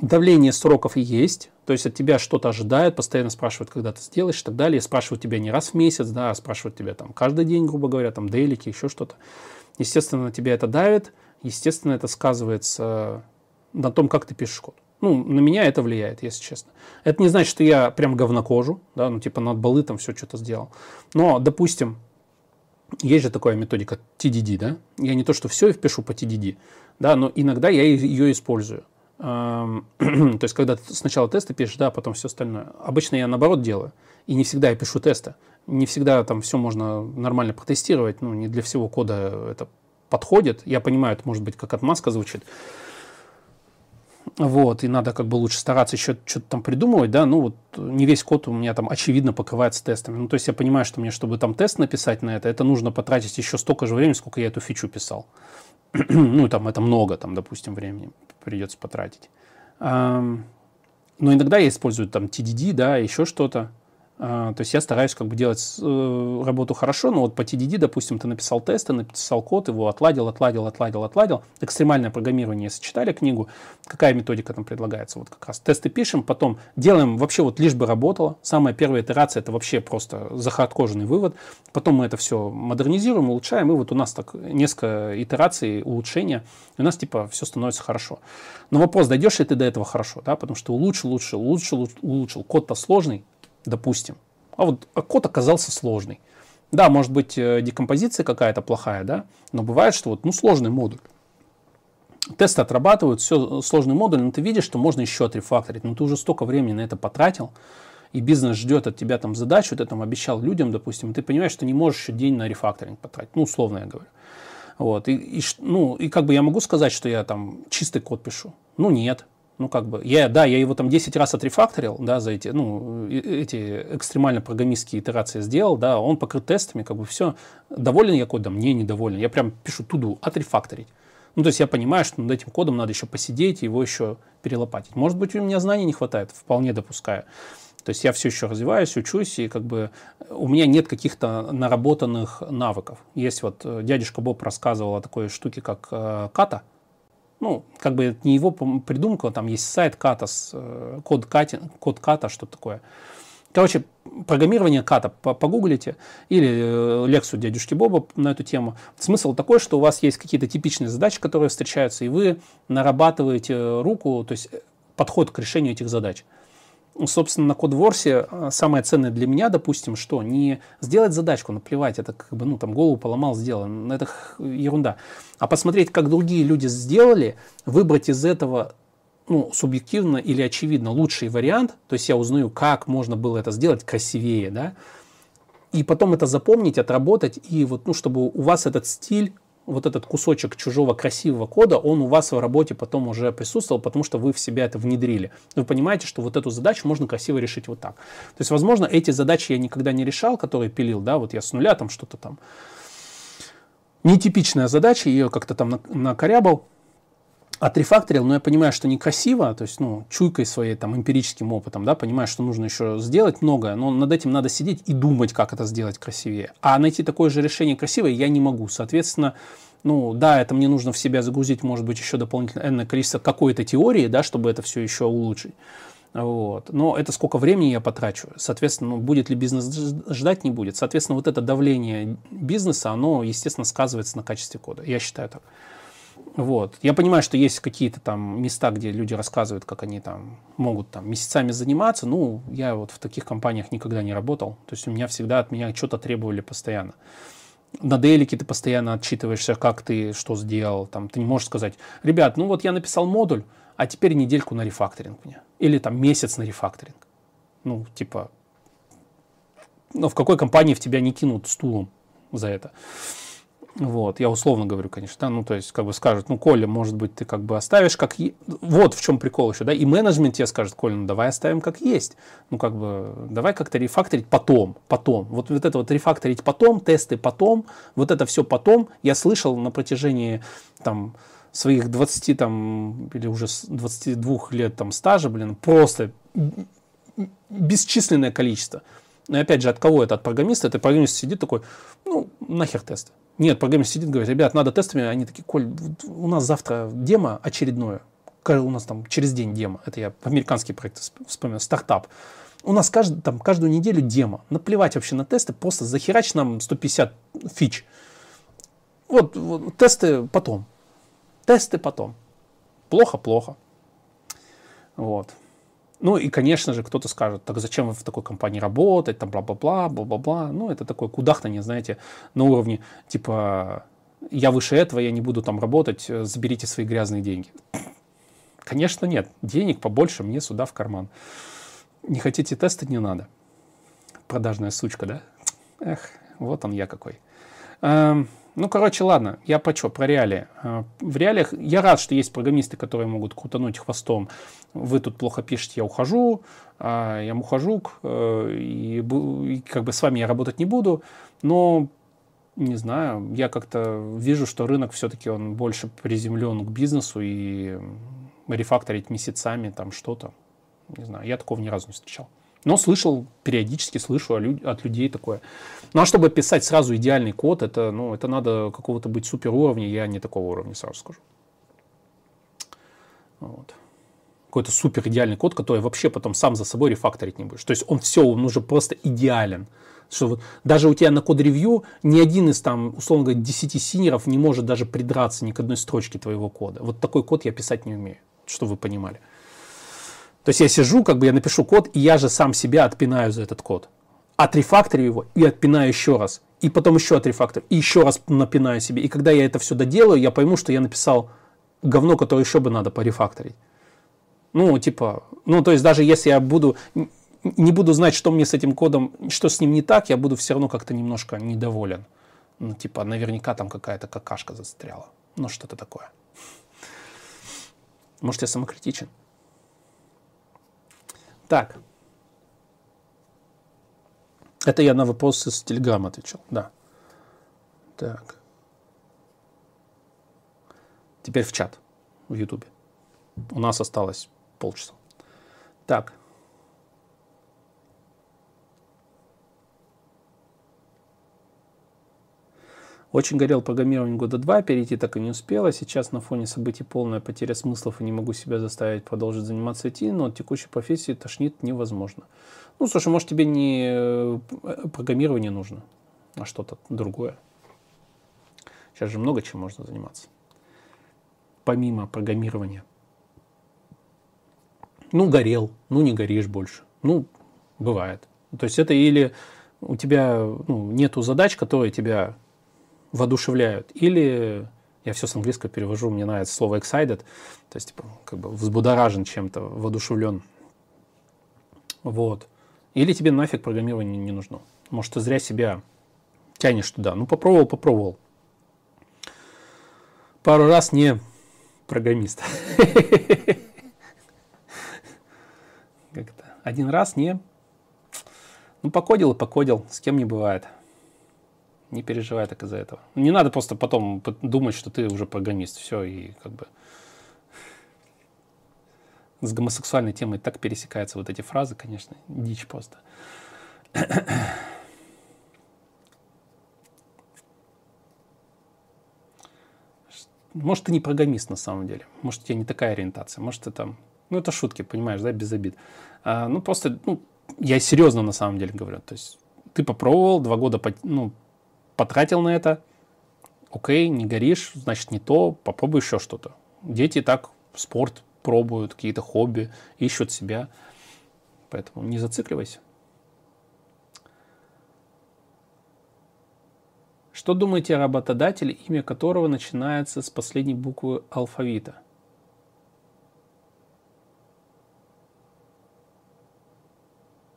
давление сроков есть, то есть от тебя что-то ожидают, постоянно спрашивают, когда ты сделаешь и так далее. Спрашивают тебя не раз в месяц, да, а спрашивают тебя там каждый день, грубо говоря, там дейлики, еще что-то. Естественно, на тебя это давит, естественно, это сказывается на том, как ты пишешь код. Ну, на меня это влияет, если честно. Это не значит, что я прям говнокожу, да, ну, типа над балы там все что-то сделал. Но, допустим, есть же такая методика TDD, да? Я не то, что все впишу по TDD, да, но иногда я ее использую. то есть, когда сначала тесты пишешь, да, а потом все остальное. Обычно я наоборот делаю. И не всегда я пишу тесты. Не всегда там все можно нормально протестировать. Ну, не для всего кода это подходит. Я понимаю, это может быть как отмазка звучит. Вот, и надо как бы лучше стараться еще что-то там придумывать, да, ну вот не весь код у меня там очевидно покрывается тестами. Ну, то есть я понимаю, что мне, чтобы там тест написать на это, это нужно потратить еще столько же времени, сколько я эту фичу писал. ну, там это много, там, допустим, времени придется потратить. Но иногда я использую там TDD, да, еще что-то. А, то есть я стараюсь как бы делать э, работу хорошо, но вот по TDD, допустим, ты написал тесты, написал код, его отладил, отладил, отладил, отладил. Экстремальное программирование, если читали книгу, какая методика там предлагается? Вот как раз тесты пишем, потом делаем вообще вот лишь бы работало. Самая первая итерация это вообще просто захардкоженный вывод. Потом мы это все модернизируем, улучшаем, и вот у нас так несколько итераций улучшения, и у нас типа все становится хорошо. Но вопрос, дойдешь ли ты до этого хорошо, да, потому что улучшил, улучшил, улучшил, улучшил, код-то сложный, допустим. А вот код оказался сложный. Да, может быть, э, декомпозиция какая-то плохая, да, но бывает, что вот, ну, сложный модуль. Тесты отрабатывают, все, сложный модуль, но ты видишь, что можно еще отрефакторить, но ты уже столько времени на это потратил, и бизнес ждет от тебя там задачу, ты там обещал людям, допустим, и ты понимаешь, что не можешь еще день на рефакторинг потратить, ну, условно я говорю. Вот, и, и, ну, и как бы я могу сказать, что я там чистый код пишу? Ну, нет. Ну, как бы, я, да, я его там 10 раз отрефакторил, да, за эти, ну, эти экстремально программистские итерации сделал, да, он покрыт тестами, как бы все. Доволен я кодом? Не, недоволен. Я прям пишу туду, отрефакторить. Ну, то есть я понимаю, что над этим кодом надо еще посидеть, его еще перелопатить. Может быть, у меня знаний не хватает, вполне допускаю. То есть я все еще развиваюсь, учусь, и как бы у меня нет каких-то наработанных навыков. Есть вот э, дядюшка Боб рассказывал о такой штуке, как э, ката – ну, как бы это не его придумка, там есть сайт Катас, э, код, Кати, код Ката, что такое. Короче, программирование ката погуглите или э, лекцию дядюшки Боба на эту тему. Смысл такой, что у вас есть какие-то типичные задачи, которые встречаются, и вы нарабатываете руку, то есть э, подход к решению этих задач собственно, на кодворсе э, самое ценное для меня, допустим, что не сделать задачку, наплевать, это как бы, ну, там, голову поломал, сделал, это ерунда. А посмотреть, как другие люди сделали, выбрать из этого ну, субъективно или очевидно лучший вариант, то есть я узнаю, как можно было это сделать красивее, да, и потом это запомнить, отработать, и вот, ну, чтобы у вас этот стиль вот этот кусочек чужого красивого кода, он у вас в работе потом уже присутствовал, потому что вы в себя это внедрили. Вы понимаете, что вот эту задачу можно красиво решить вот так. То есть, возможно, эти задачи я никогда не решал, которые пилил, да, вот я с нуля там что-то там. Нетипичная задача, ее как-то там накорябал, отрефакторил, но я понимаю, что некрасиво, то есть, ну, чуйкой своей, там, эмпирическим опытом, да, понимаю, что нужно еще сделать многое, но над этим надо сидеть и думать, как это сделать красивее. А найти такое же решение красивое я не могу. Соответственно, ну, да, это мне нужно в себя загрузить, может быть, еще дополнительно энное количество какой-то теории, да, чтобы это все еще улучшить. Вот. Но это сколько времени я потрачу. Соответственно, ну, будет ли бизнес ждать, не будет. Соответственно, вот это давление бизнеса, оно, естественно, сказывается на качестве кода. Я считаю так. Вот. Я понимаю, что есть какие-то там места, где люди рассказывают, как они там могут там месяцами заниматься. Ну, я вот в таких компаниях никогда не работал. То есть у меня всегда от меня что-то требовали постоянно. На делике ты постоянно отчитываешься, как ты что сделал. Там, ты не можешь сказать, ребят, ну вот я написал модуль, а теперь недельку на рефакторинг мне. Или там месяц на рефакторинг. Ну, типа, ну, в какой компании в тебя не кинут стулом за это? Вот, я условно говорю, конечно, да, ну, то есть, как бы скажут, ну, Коля, может быть, ты как бы оставишь как... Е... Вот в чем прикол еще, да, и менеджмент тебе скажет, Коля, ну, давай оставим как есть. Ну, как бы, давай как-то рефакторить потом, потом. Вот, вот это вот рефакторить потом, тесты потом, вот это все потом. Я слышал на протяжении, там, своих 20, там, или уже 22 лет, там, стажа, блин, просто бесчисленное количество. Но опять же, от кого это? От программиста? Это программист сидит такой, ну, нахер тесты. Нет, программист сидит, говорит, ребят, надо тестами. Они такие, Коль, у нас завтра демо очередное. У нас там через день демо. Это я американский проект вспоминаю, стартап. У нас каждый, там, каждую неделю демо. Наплевать вообще на тесты, просто захерач нам 150 фич. Вот, вот тесты потом. Тесты потом. Плохо, плохо. Вот. Ну и, конечно же, кто-то скажет, так зачем в такой компании работать, там бла-бла-бла, бла-бла-бла. Ну, это такое кудахтание, знаете, на уровне, типа, я выше этого, я не буду там работать, э, заберите свои грязные деньги. Конечно, нет. Денег побольше мне сюда в карман. Не хотите тестать, не надо. Продажная сучка, да? Эх, вот он я какой. Ну, короче, ладно, я по что, про реалии. Э, в реалиях я рад, что есть программисты, которые могут крутануть хвостом. Вы тут плохо пишете, я ухожу, а я ухожу, э, и, и как бы с вами я работать не буду. Но не знаю, я как-то вижу, что рынок все-таки он больше приземлен к бизнесу и рефакторить месяцами там что-то. Не знаю, я такого ни разу не встречал. Но слышал, периодически слышу от людей такое. Ну а чтобы писать сразу идеальный код, это, ну, это надо какого-то быть супер уровня, я не такого уровня, сразу скажу. Вот. Какой-то супер идеальный код, который вообще потом сам за собой рефакторить не будешь. То есть он все, он уже просто идеален. Что вот даже у тебя на code review ни один из там, условно говоря, 10 senior ов не может даже придраться ни к одной строчке твоего кода. Вот такой код я писать не умею, что вы понимали. То есть я сижу, как бы я напишу код, и я же сам себя отпинаю за этот код. Отрефакторю его и отпинаю еще раз. И потом еще отрефакторю, и еще раз напинаю себе. И когда я это все доделаю, я пойму, что я написал говно, которое еще бы надо порефакторить. Ну, типа, ну, то есть даже если я буду, не буду знать, что мне с этим кодом, что с ним не так, я буду все равно как-то немножко недоволен. Ну, типа, наверняка там какая-то какашка застряла. Ну, что-то такое. Может, я самокритичен? Так. Это я на вопрос из Телеграма отвечал, да. Так. Теперь в чат в Ютубе. У нас осталось полчаса. Так. Очень горел программированием года два, перейти так и не успела. Сейчас на фоне событий полная потеря смыслов и не могу себя заставить продолжить заниматься IT, но от текущей профессии тошнит невозможно. Ну, слушай, может тебе не э, программирование нужно, а что-то другое. Сейчас же много чем можно заниматься. Помимо программирования. Ну, горел, ну, не горишь больше. Ну, бывает. То есть это или у тебя ну, нету задач, которые тебя воодушевляют. Или я все с английского перевожу, мне нравится слово excited, то есть типа, как бы взбудоражен чем-то, воодушевлен. Вот. Или тебе нафиг программирование не нужно. Может, ты зря себя тянешь туда. Ну, попробовал, попробовал. Пару раз не программист. Один раз не. Ну, покодил и покодил. С кем не бывает. Не переживай так из-за этого. Не надо просто потом думать, что ты уже программист. Все, и как бы с гомосексуальной темой так пересекаются вот эти фразы, конечно, дичь просто. Может, ты не программист на самом деле. Может, у тебя не такая ориентация. Может, ты там... Ну, это шутки, понимаешь, да, без обид. А, ну, просто, ну, я серьезно на самом деле говорю. То есть ты попробовал, два года ну, потратил на это, окей, не горишь, значит не то, попробуй еще что-то. Дети так спорт пробуют, какие-то хобби, ищут себя. Поэтому не зацикливайся. Что думаете о работодателе, имя которого начинается с последней буквы алфавита?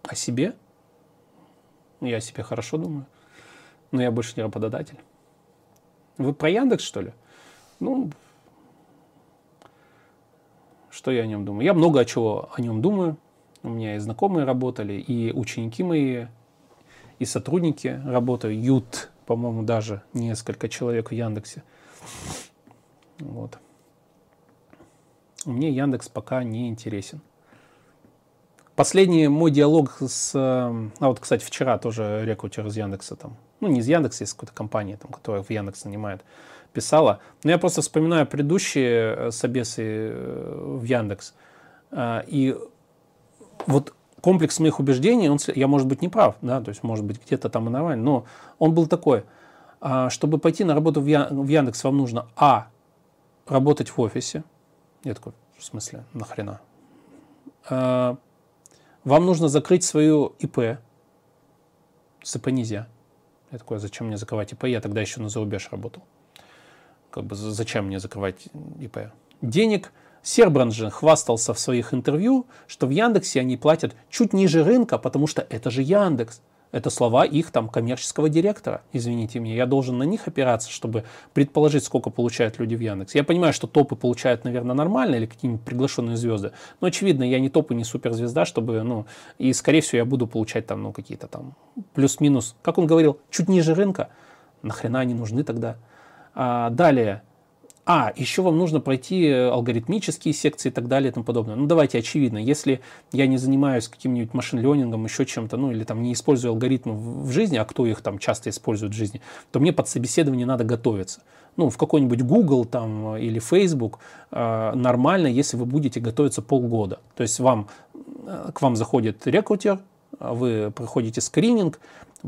О себе? Я о себе хорошо думаю. Но я больше не работодатель. Вы про Яндекс, что ли? Ну, что я о нем думаю? Я много о чего о нем думаю. У меня и знакомые работали, и ученики мои, и сотрудники работают, по-моему, даже несколько человек в Яндексе. Вот. Мне Яндекс пока не интересен. Последний мой диалог с... А вот, кстати, вчера тоже рекрутер из Яндекса там, ну, не из Яндекса, из какой-то компании, там, которая в Яндекс нанимает, писала. Но я просто вспоминаю предыдущие э, собесы э, в Яндекс. А, и вот комплекс моих убеждений, он, я, может быть, не прав, да, то есть, может быть, где-то там и нормально, но он был такой, а, чтобы пойти на работу в Яндекс, вам нужно, а, работать в офисе. Я такой, в смысле, нахрена? э, вам нужно закрыть свою ИП. С ИП нельзя. Я такой, «А зачем мне закрывать ИП? Я тогда еще на зарубеж работал. Как бы зачем мне закрывать ИП? Денег Сербран же хвастался в своих интервью, что в Яндексе они платят чуть ниже рынка, потому что это же Яндекс. Это слова их там коммерческого директора. Извините меня, я должен на них опираться, чтобы предположить, сколько получают люди в Яндекс. Я понимаю, что топы получают, наверное, нормально или какие-нибудь приглашенные звезды. Но очевидно, я не топ и не суперзвезда, чтобы, ну, и скорее всего я буду получать там, ну, какие-то там плюс-минус, как он говорил, чуть ниже рынка. Нахрена они нужны тогда? А, далее, а, еще вам нужно пройти алгоритмические секции и так далее и тому подобное. Ну, давайте очевидно, если я не занимаюсь каким-нибудь машин-ленингом, еще чем-то, ну, или там не использую алгоритмы в жизни, а кто их там часто использует в жизни, то мне под собеседование надо готовиться. Ну, в какой-нибудь Google там или Facebook э, нормально, если вы будете готовиться полгода. То есть вам, э, к вам заходит рекрутер, вы проходите скрининг,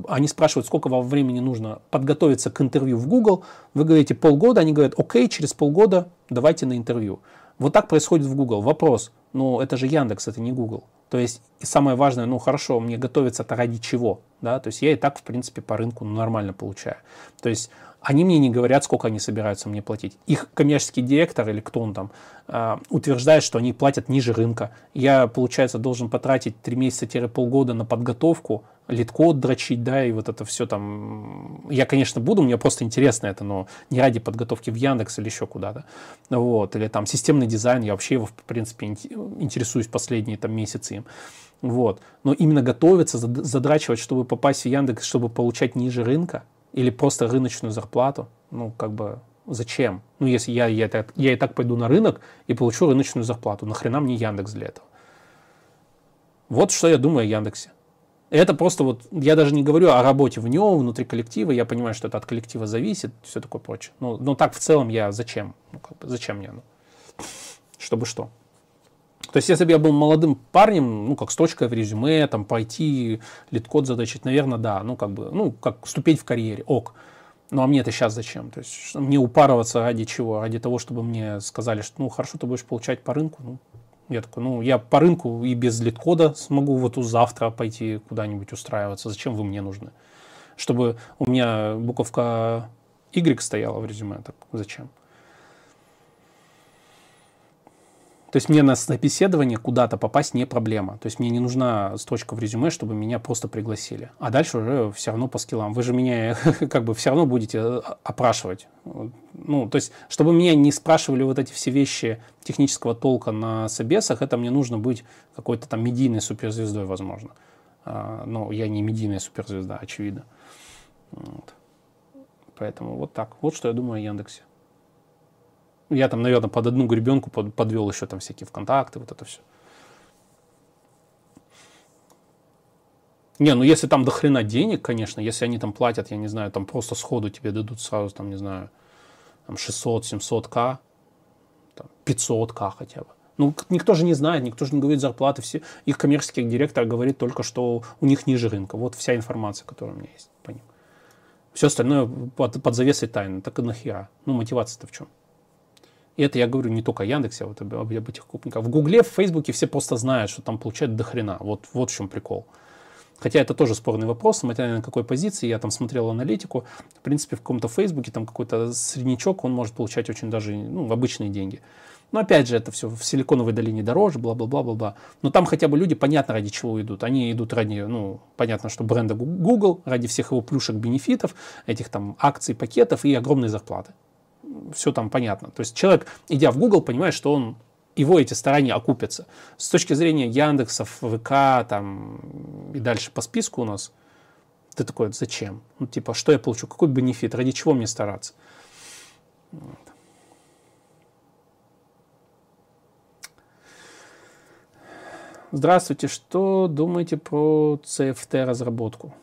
они спрашивают, сколько вам времени нужно подготовиться к интервью в Google, вы говорите полгода, они говорят, окей, через полгода давайте на интервью. Вот так происходит в Google. Вопрос, ну это же Яндекс, это не Google. То есть, и самое важное, ну хорошо, мне готовиться-то ради чего? Да? То есть я и так, в принципе, по рынку нормально получаю. То есть они мне не говорят, сколько они собираются мне платить. Их коммерческий директор или кто он там э, утверждает, что они платят ниже рынка. Я, получается, должен потратить 3 месяца-полгода на подготовку, LeetCode дрочить, да, и вот это все там. Я, конечно, буду, мне просто интересно это, но не ради подготовки в Яндекс или еще куда-то. Вот, или там системный дизайн, я вообще его, в принципе, интересуюсь последние там месяцы им. Вот. Но именно готовиться, задрачивать, чтобы попасть в Яндекс, чтобы получать ниже рынка, или просто рыночную зарплату, ну, как бы, зачем? Ну, если я, я, я и так пойду на рынок и получу рыночную зарплату, нахрена мне Яндекс для этого? Вот что я думаю о Яндексе. Это просто вот, я даже не говорю о работе в нем, внутри коллектива, я понимаю, что это от коллектива зависит, все такое прочее. Но, но так в целом я зачем? Ну, как бы, зачем мне оно? Чтобы что? То есть, если бы я был молодым парнем, ну, как строчка в резюме, там, пойти, LeetCode задрочить, наверное, да, ну, как бы, ну, как ступить в карьере, ок. Ну, а мне это сейчас зачем? То есть, мне упарываться ради чего? Ради того, чтобы мне сказали, что, ну, хорошо, ты будешь получать по рынку, ну, я такой, ну, я по рынку и без лид-кода смогу вот завтра пойти куда-нибудь устраиваться. Зачем вы мне нужны? Чтобы у меня буковка Y стояла в резюме, так зачем? То есть мне на собеседование куда-то попасть не проблема. То есть мне не нужна строчка в резюме, чтобы меня просто пригласили. А дальше уже все равно по скиллам. Вы же меня как бы все равно будете э, опрашивать. Ну, то есть, чтобы меня не спрашивали вот эти все вещи технического толка на собесах, это мне нужно быть какой-то там медийной суперзвездой, возможно. А, но я не медийная суперзвезда, очевидно. Вот. Поэтому вот так. Вот что я думаю о Яндексе. Я там, наверное, под одну гребенку под, подвел еще там всякие ВКонтакты, вот это все. Не, ну если там до хрена денег, конечно, если они там платят, я не знаю, там просто сходу тебе дадут сразу, там, не знаю, там 600, 700к, там, 500к хотя бы. Ну, никто же не знает, никто же не говорит зарплаты. Все, их коммерческий директор говорит только, что у них ниже рынка. Вот вся информация, которая у меня есть по ним. Все остальное под, под завесой тайны. Так и нахера? Ну, мотивация-то в чем? И это я говорю не только о Яндексе, а вот об, об этих крупниках. В Гугле, в Фейсбуке все просто знают, что там получают до хрена. Вот, вот в чем прикол. Хотя это тоже спорный вопрос, смотря на какой позиции. Я там смотрел аналитику. В принципе, в каком-то Фейсбуке там какой-то среднячок, он может получать очень даже ну, обычные деньги. Но опять же, это все в Силиконовой долине дороже, бла-бла-бла-бла-бла. Но там хотя бы люди понятно ради чего идут. Они идут ради, ну, понятно, что бренда Google, ради всех его плюшек, бенефитов, этих там акций, пакетов и огромной зарплаты все там понятно. То есть человек, идя в Google, понимает, что он его эти старания окупятся. С точки зрения Яндексов, ВК там, и дальше по списку у нас, ты такой, зачем? Ну, типа, что я получу? Какой бенефит? Ради чего мне стараться? Здравствуйте, что думаете про CFT разработку?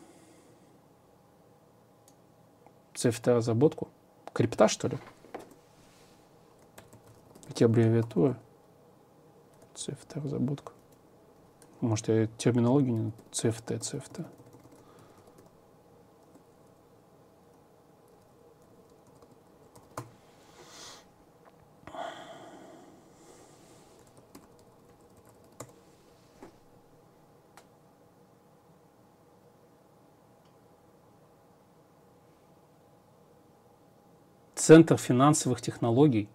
CFT разработку? Крипта, что ли? эти аббревиатуры. CFT разработка. Может, я терминологию не... CFT, CFT. Центр финансовых технологий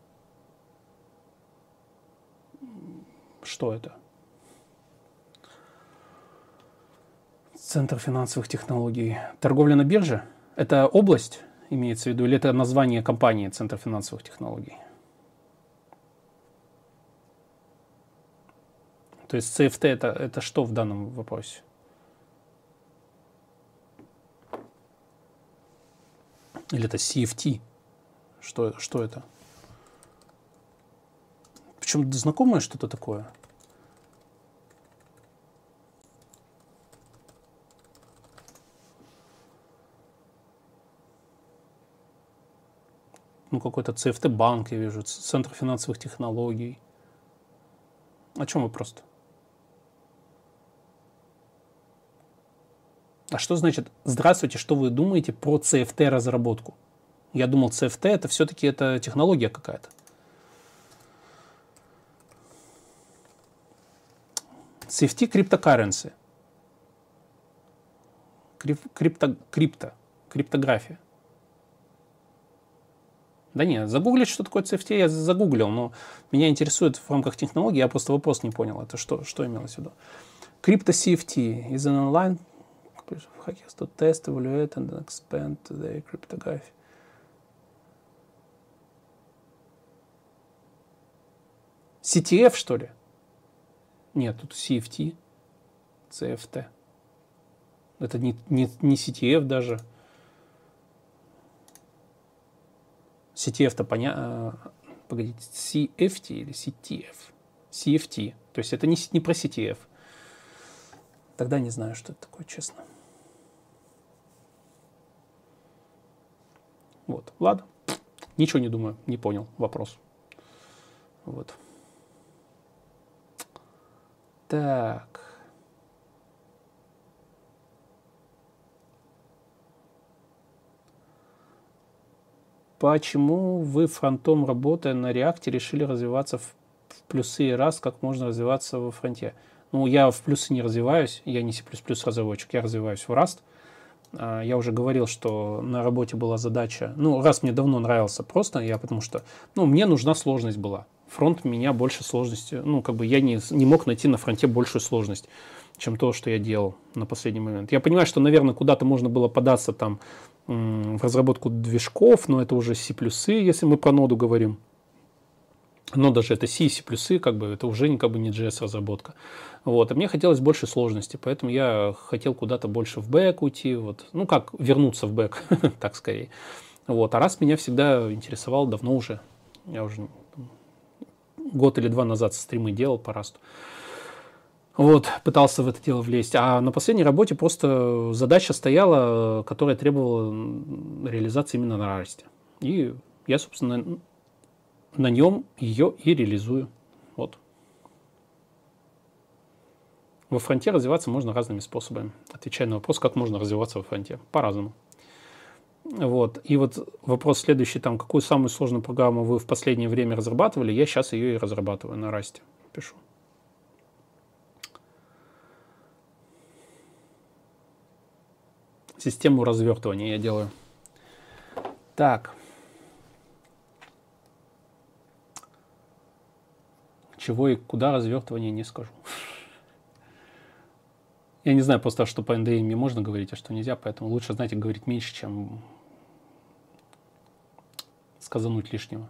Что это? Центр финансовых технологий. Торговля на бирже? Это область, имеется в виду, или это название компании Центр финансовых технологий? То есть CFT это, это что в данном вопросе? Или это CFT? Что, что это? Причем знакомое что-то такое? Ну, какой-то CFT банк, я вижу, Центр финансовых технологий. О чем вы просто? А что значит «Здравствуйте, что вы думаете про CFT разработку?» Я думал, CFT это все-таки это технология какая-то. CFT криптокарренси. Крипто, крипто, криптография. Да нет, загуглить, что такое CFT, я загуглил, но меня интересует в рамках технологии, я просто вопрос не понял, это что, что имелось в виду. Крипто CFT is an online hackers to test, evaluate and expand their cryptography. CTF, что ли? Нет, тут CFT, CFT. Это не, не, не CTF даже. CTF-то понятно. Погодите, CFT или CTF? CFT. То есть это не, не про CTF. Тогда не знаю, что это такое, честно. Вот, ладно. Ничего не думаю, не понял вопрос. Вот. Так. Почему вы фронтом, работая на реакте, решили развиваться в плюсы и раз, как можно развиваться во фронте? Ну, я в плюсы не развиваюсь, я не C++ разработчик, я развиваюсь в Rust. А, я уже говорил, что на работе была задача, ну, раз мне давно нравился просто, я потому что, ну, мне нужна сложность была фронт меня больше сложности, ну, как бы я не, не мог найти на фронте большую сложность, чем то, что я делал на последний момент. Я понимаю, что, наверное, куда-то можно было податься там в разработку движков, но это уже C++, если мы про ноду говорим. Но даже это C, C++, как бы это уже как бы не JS-разработка. Вот. А мне хотелось больше сложности, поэтому я хотел куда-то больше в бэк уйти, вот. ну как вернуться в бэк, так скорее. Вот. А раз меня всегда интересовал давно уже, я уже год или два назад стримы делал по расту. Вот, пытался в это дело влезть. А на последней работе просто задача стояла, которая требовала реализации именно на расте. И я, собственно, на нем ее и реализую. Вот. Во фронте развиваться можно разными способами. Отвечая на вопрос, как можно развиваться во фронте. По-разному. Вот. И вот вопрос следующий, там, какую самую сложную программу вы в последнее время разрабатывали, я сейчас ее и разрабатываю на расте. Пишу. Систему развертывания я делаю. Так. Чего и куда развертывание не скажу. Я не знаю просто, что по NDA мне можно говорить, а что нельзя, поэтому лучше, знаете, говорить меньше, чем сказануть лишнего.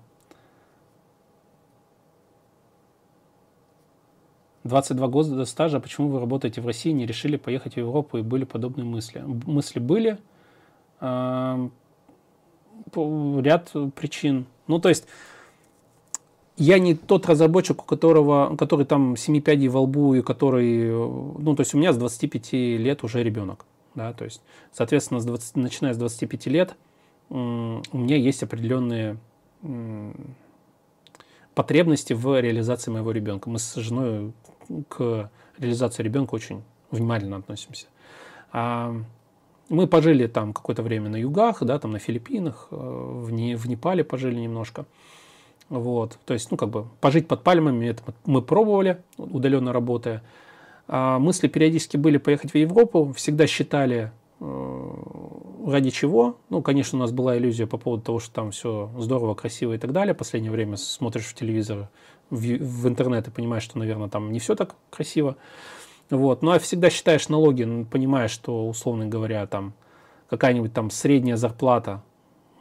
22 года стажа, почему вы работаете в России, не решили поехать в Европу и были подобные мысли? Мысли были, ряд причин. Ну, то есть, я не тот разработчик, у которого, который там 7 пядей во лбу, и который, ну, то есть у меня с 25 лет уже ребенок, да, то есть, соответственно, с 20, начиная с 25 лет у меня есть определенные потребности в реализации моего ребенка. Мы с женой к реализации ребенка очень внимательно относимся. А мы пожили там какое-то время на югах, да, там на Филиппинах, э, в, не, в Непале пожили немножко. Вот, то есть, ну, как бы пожить под пальмами, это мы пробовали, удаленно работая. А мысли периодически были поехать в Европу, всегда считали, э, ради чего? Ну, конечно, у нас была иллюзия по поводу того, что там все здорово, красиво и так далее. Последнее время смотришь в телевизор, в, в интернет и понимаешь, что, наверное, там не все так красиво. Вот. Ну, а всегда считаешь налоги, понимаешь, что, условно говоря, там какая-нибудь там средняя зарплата,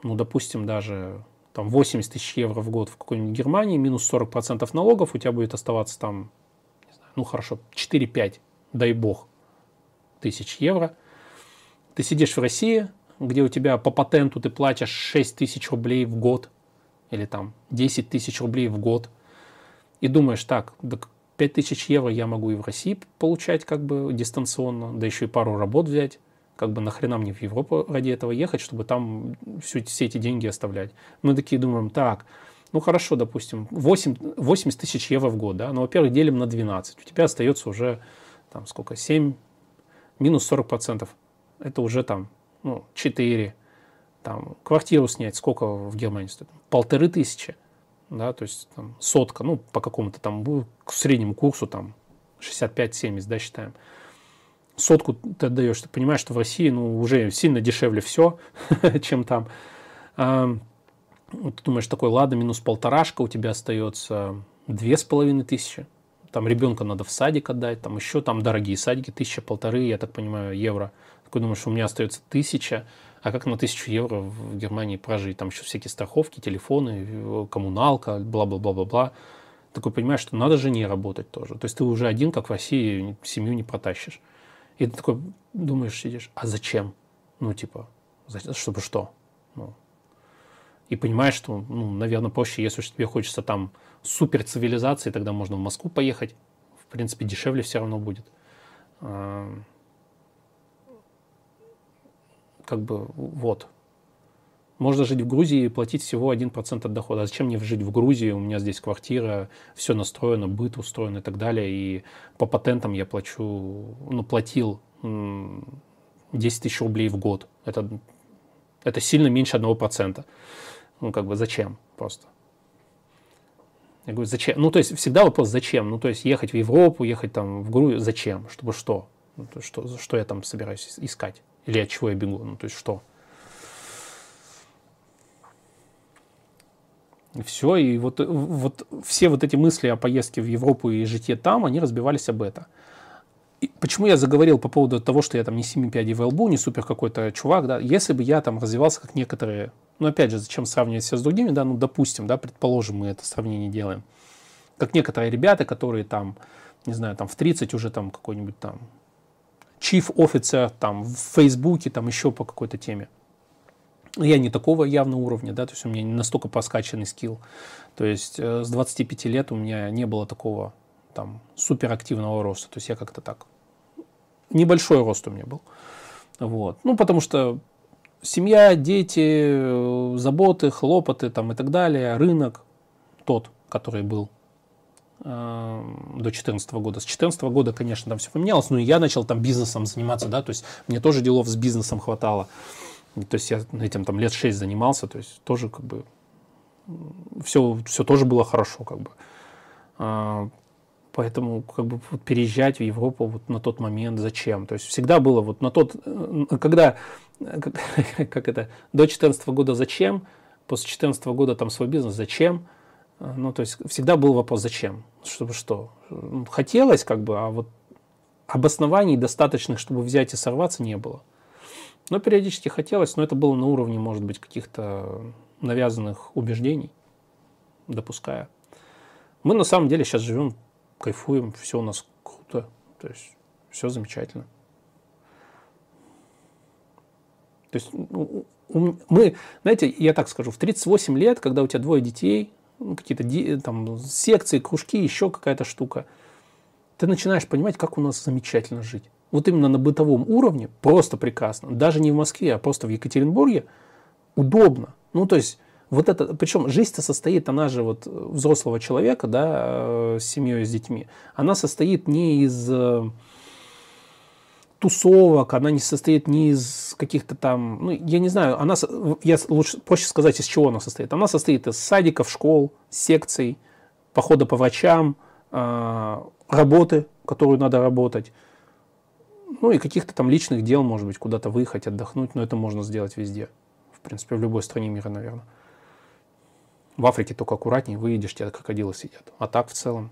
ну, допустим, даже там 80 тысяч евро в год в какой-нибудь Германии, минус 40% налогов, у тебя будет оставаться там, не знаю, ну, хорошо, 4-5, дай бог, тысяч евро. Ты сидишь в России, где у тебя по патенту ты платишь 6 тысяч рублей в год, или там 10 тысяч рублей в год, и думаешь, так, да 5 тысяч евро я могу и в России получать как бы дистанционно, да еще и пару работ взять, как бы нахрена мне в Европу ради этого ехать, чтобы там все, все эти деньги оставлять. Мы такие думаем, так, ну хорошо, допустим, 8, 80 тысяч евро в год, да, но, во-первых, делим на 12, у тебя остается уже, там, сколько, 7, минус 40 процентов это уже там ну, 4. Там, квартиру снять, сколько в Германии стоит? Полторы тысячи. Да, то есть там, сотка, ну, по какому-то там к среднему курсу, там, 65-70, да, считаем. Сотку ты отдаешь, ты понимаешь, что в России, ну, уже сильно дешевле все, чем там. Ты думаешь, такой, ладно, минус полторашка, у тебя остается две с половиной тысячи. Там ребенка надо в садик отдать, там еще там дорогие садики, тысяча, полторы, я так понимаю, евро. Такой думаешь, у меня остается тысяча, а как на тысячу евро в Германии прожить? Там еще всякие страховки, телефоны, коммуналка, бла-бла-бла-бла-бла. Такой понимаешь, что надо же не работать тоже. То есть ты уже один, как в России, семью не протащишь. И ты такой думаешь, сидишь, а зачем? Ну, типа, чтобы что? Ну. И понимаешь, что, ну, наверное, проще, если тебе хочется там супер цивилизации, тогда можно в Москву поехать. В принципе, дешевле все равно будет как бы вот. Можно жить в Грузии и платить всего 1% от дохода. А зачем мне жить в Грузии? У меня здесь квартира, все настроено, быт устроен и так далее. И по патентам я плачу, ну, платил 10 тысяч рублей в год. Это, это сильно меньше 1%. Ну, как бы зачем просто? Я говорю, зачем? Ну, то есть всегда вопрос, зачем? Ну, то есть ехать в Европу, ехать там в Грузию, зачем? Чтобы что? Ну, то, что, что я там собираюсь искать? Или от чего я бегу? Ну, то есть что? И все, и вот, вот все вот эти мысли о поездке в Европу и житье там, они разбивались об это. И почему я заговорил по поводу того, что я там не 7 пядей в лбу, не супер какой-то чувак, да, если бы я там развивался как некоторые, ну опять же, зачем сравнивать себя с другими, да, ну допустим, да, предположим, мы это сравнение делаем, как некоторые ребята, которые там, не знаю, там в 30 уже там какой-нибудь там chief officer там в Фейсбуке, там еще по какой-то теме. Я не такого явно уровня, да, то есть у меня не настолько поскачанный скилл. То есть э, с 25 лет у меня не было такого там суперактивного роста. То есть я как-то так... Небольшой рост у меня был. Вот. Ну, потому что семья, дети, заботы, хлопоты там и так далее, рынок тот, который был до 2014 года. С 2014 года, конечно, там все поменялось, но и я начал там бизнесом заниматься, да, то есть мне тоже делов с бизнесом хватало. То есть я этим там лет 6 занимался, то есть тоже как бы все, все тоже было хорошо, как бы. А, поэтому как бы вот переезжать в Европу вот на тот момент зачем? То есть всегда было вот на тот, э, когда, как, это, до 2014 года зачем, после 2014 года там свой бизнес зачем, ну, то есть всегда был вопрос, зачем? Чтобы что? Хотелось, как бы, а вот обоснований достаточных, чтобы взять и сорваться, не было. Но периодически хотелось, но это было на уровне, может быть, каких-то навязанных убеждений, допуская. Мы на самом деле сейчас живем, кайфуем, все у нас круто, то есть все замечательно. То есть ну, мы, знаете, я так скажу, в 38 лет, когда у тебя двое детей, ну, какие-то там секции, кружки, еще какая-то штука, ты начинаешь понимать, как у нас замечательно жить. Вот именно на бытовом уровне просто прекрасно. Даже не в Москве, а просто в Екатеринбурге удобно. Ну, то есть, вот это, причем жизнь-то состоит, она же вот взрослого человека, да, э, с семьей, с детьми, она состоит не из э, тусовок, она не состоит ни из каких-то там, ну, я не знаю, она, я лучше, проще сказать, из чего она состоит. Она состоит из садиков, школ, секций, похода по врачам, э, работы, которую надо работать, Ну и каких-то там личных дел, может быть, куда-то выехать, отдохнуть, но это можно сделать везде. В принципе, в любой стране мира, наверное. В Африке только аккуратнее, выедешь, тебя крокодилы сидят. А так в целом.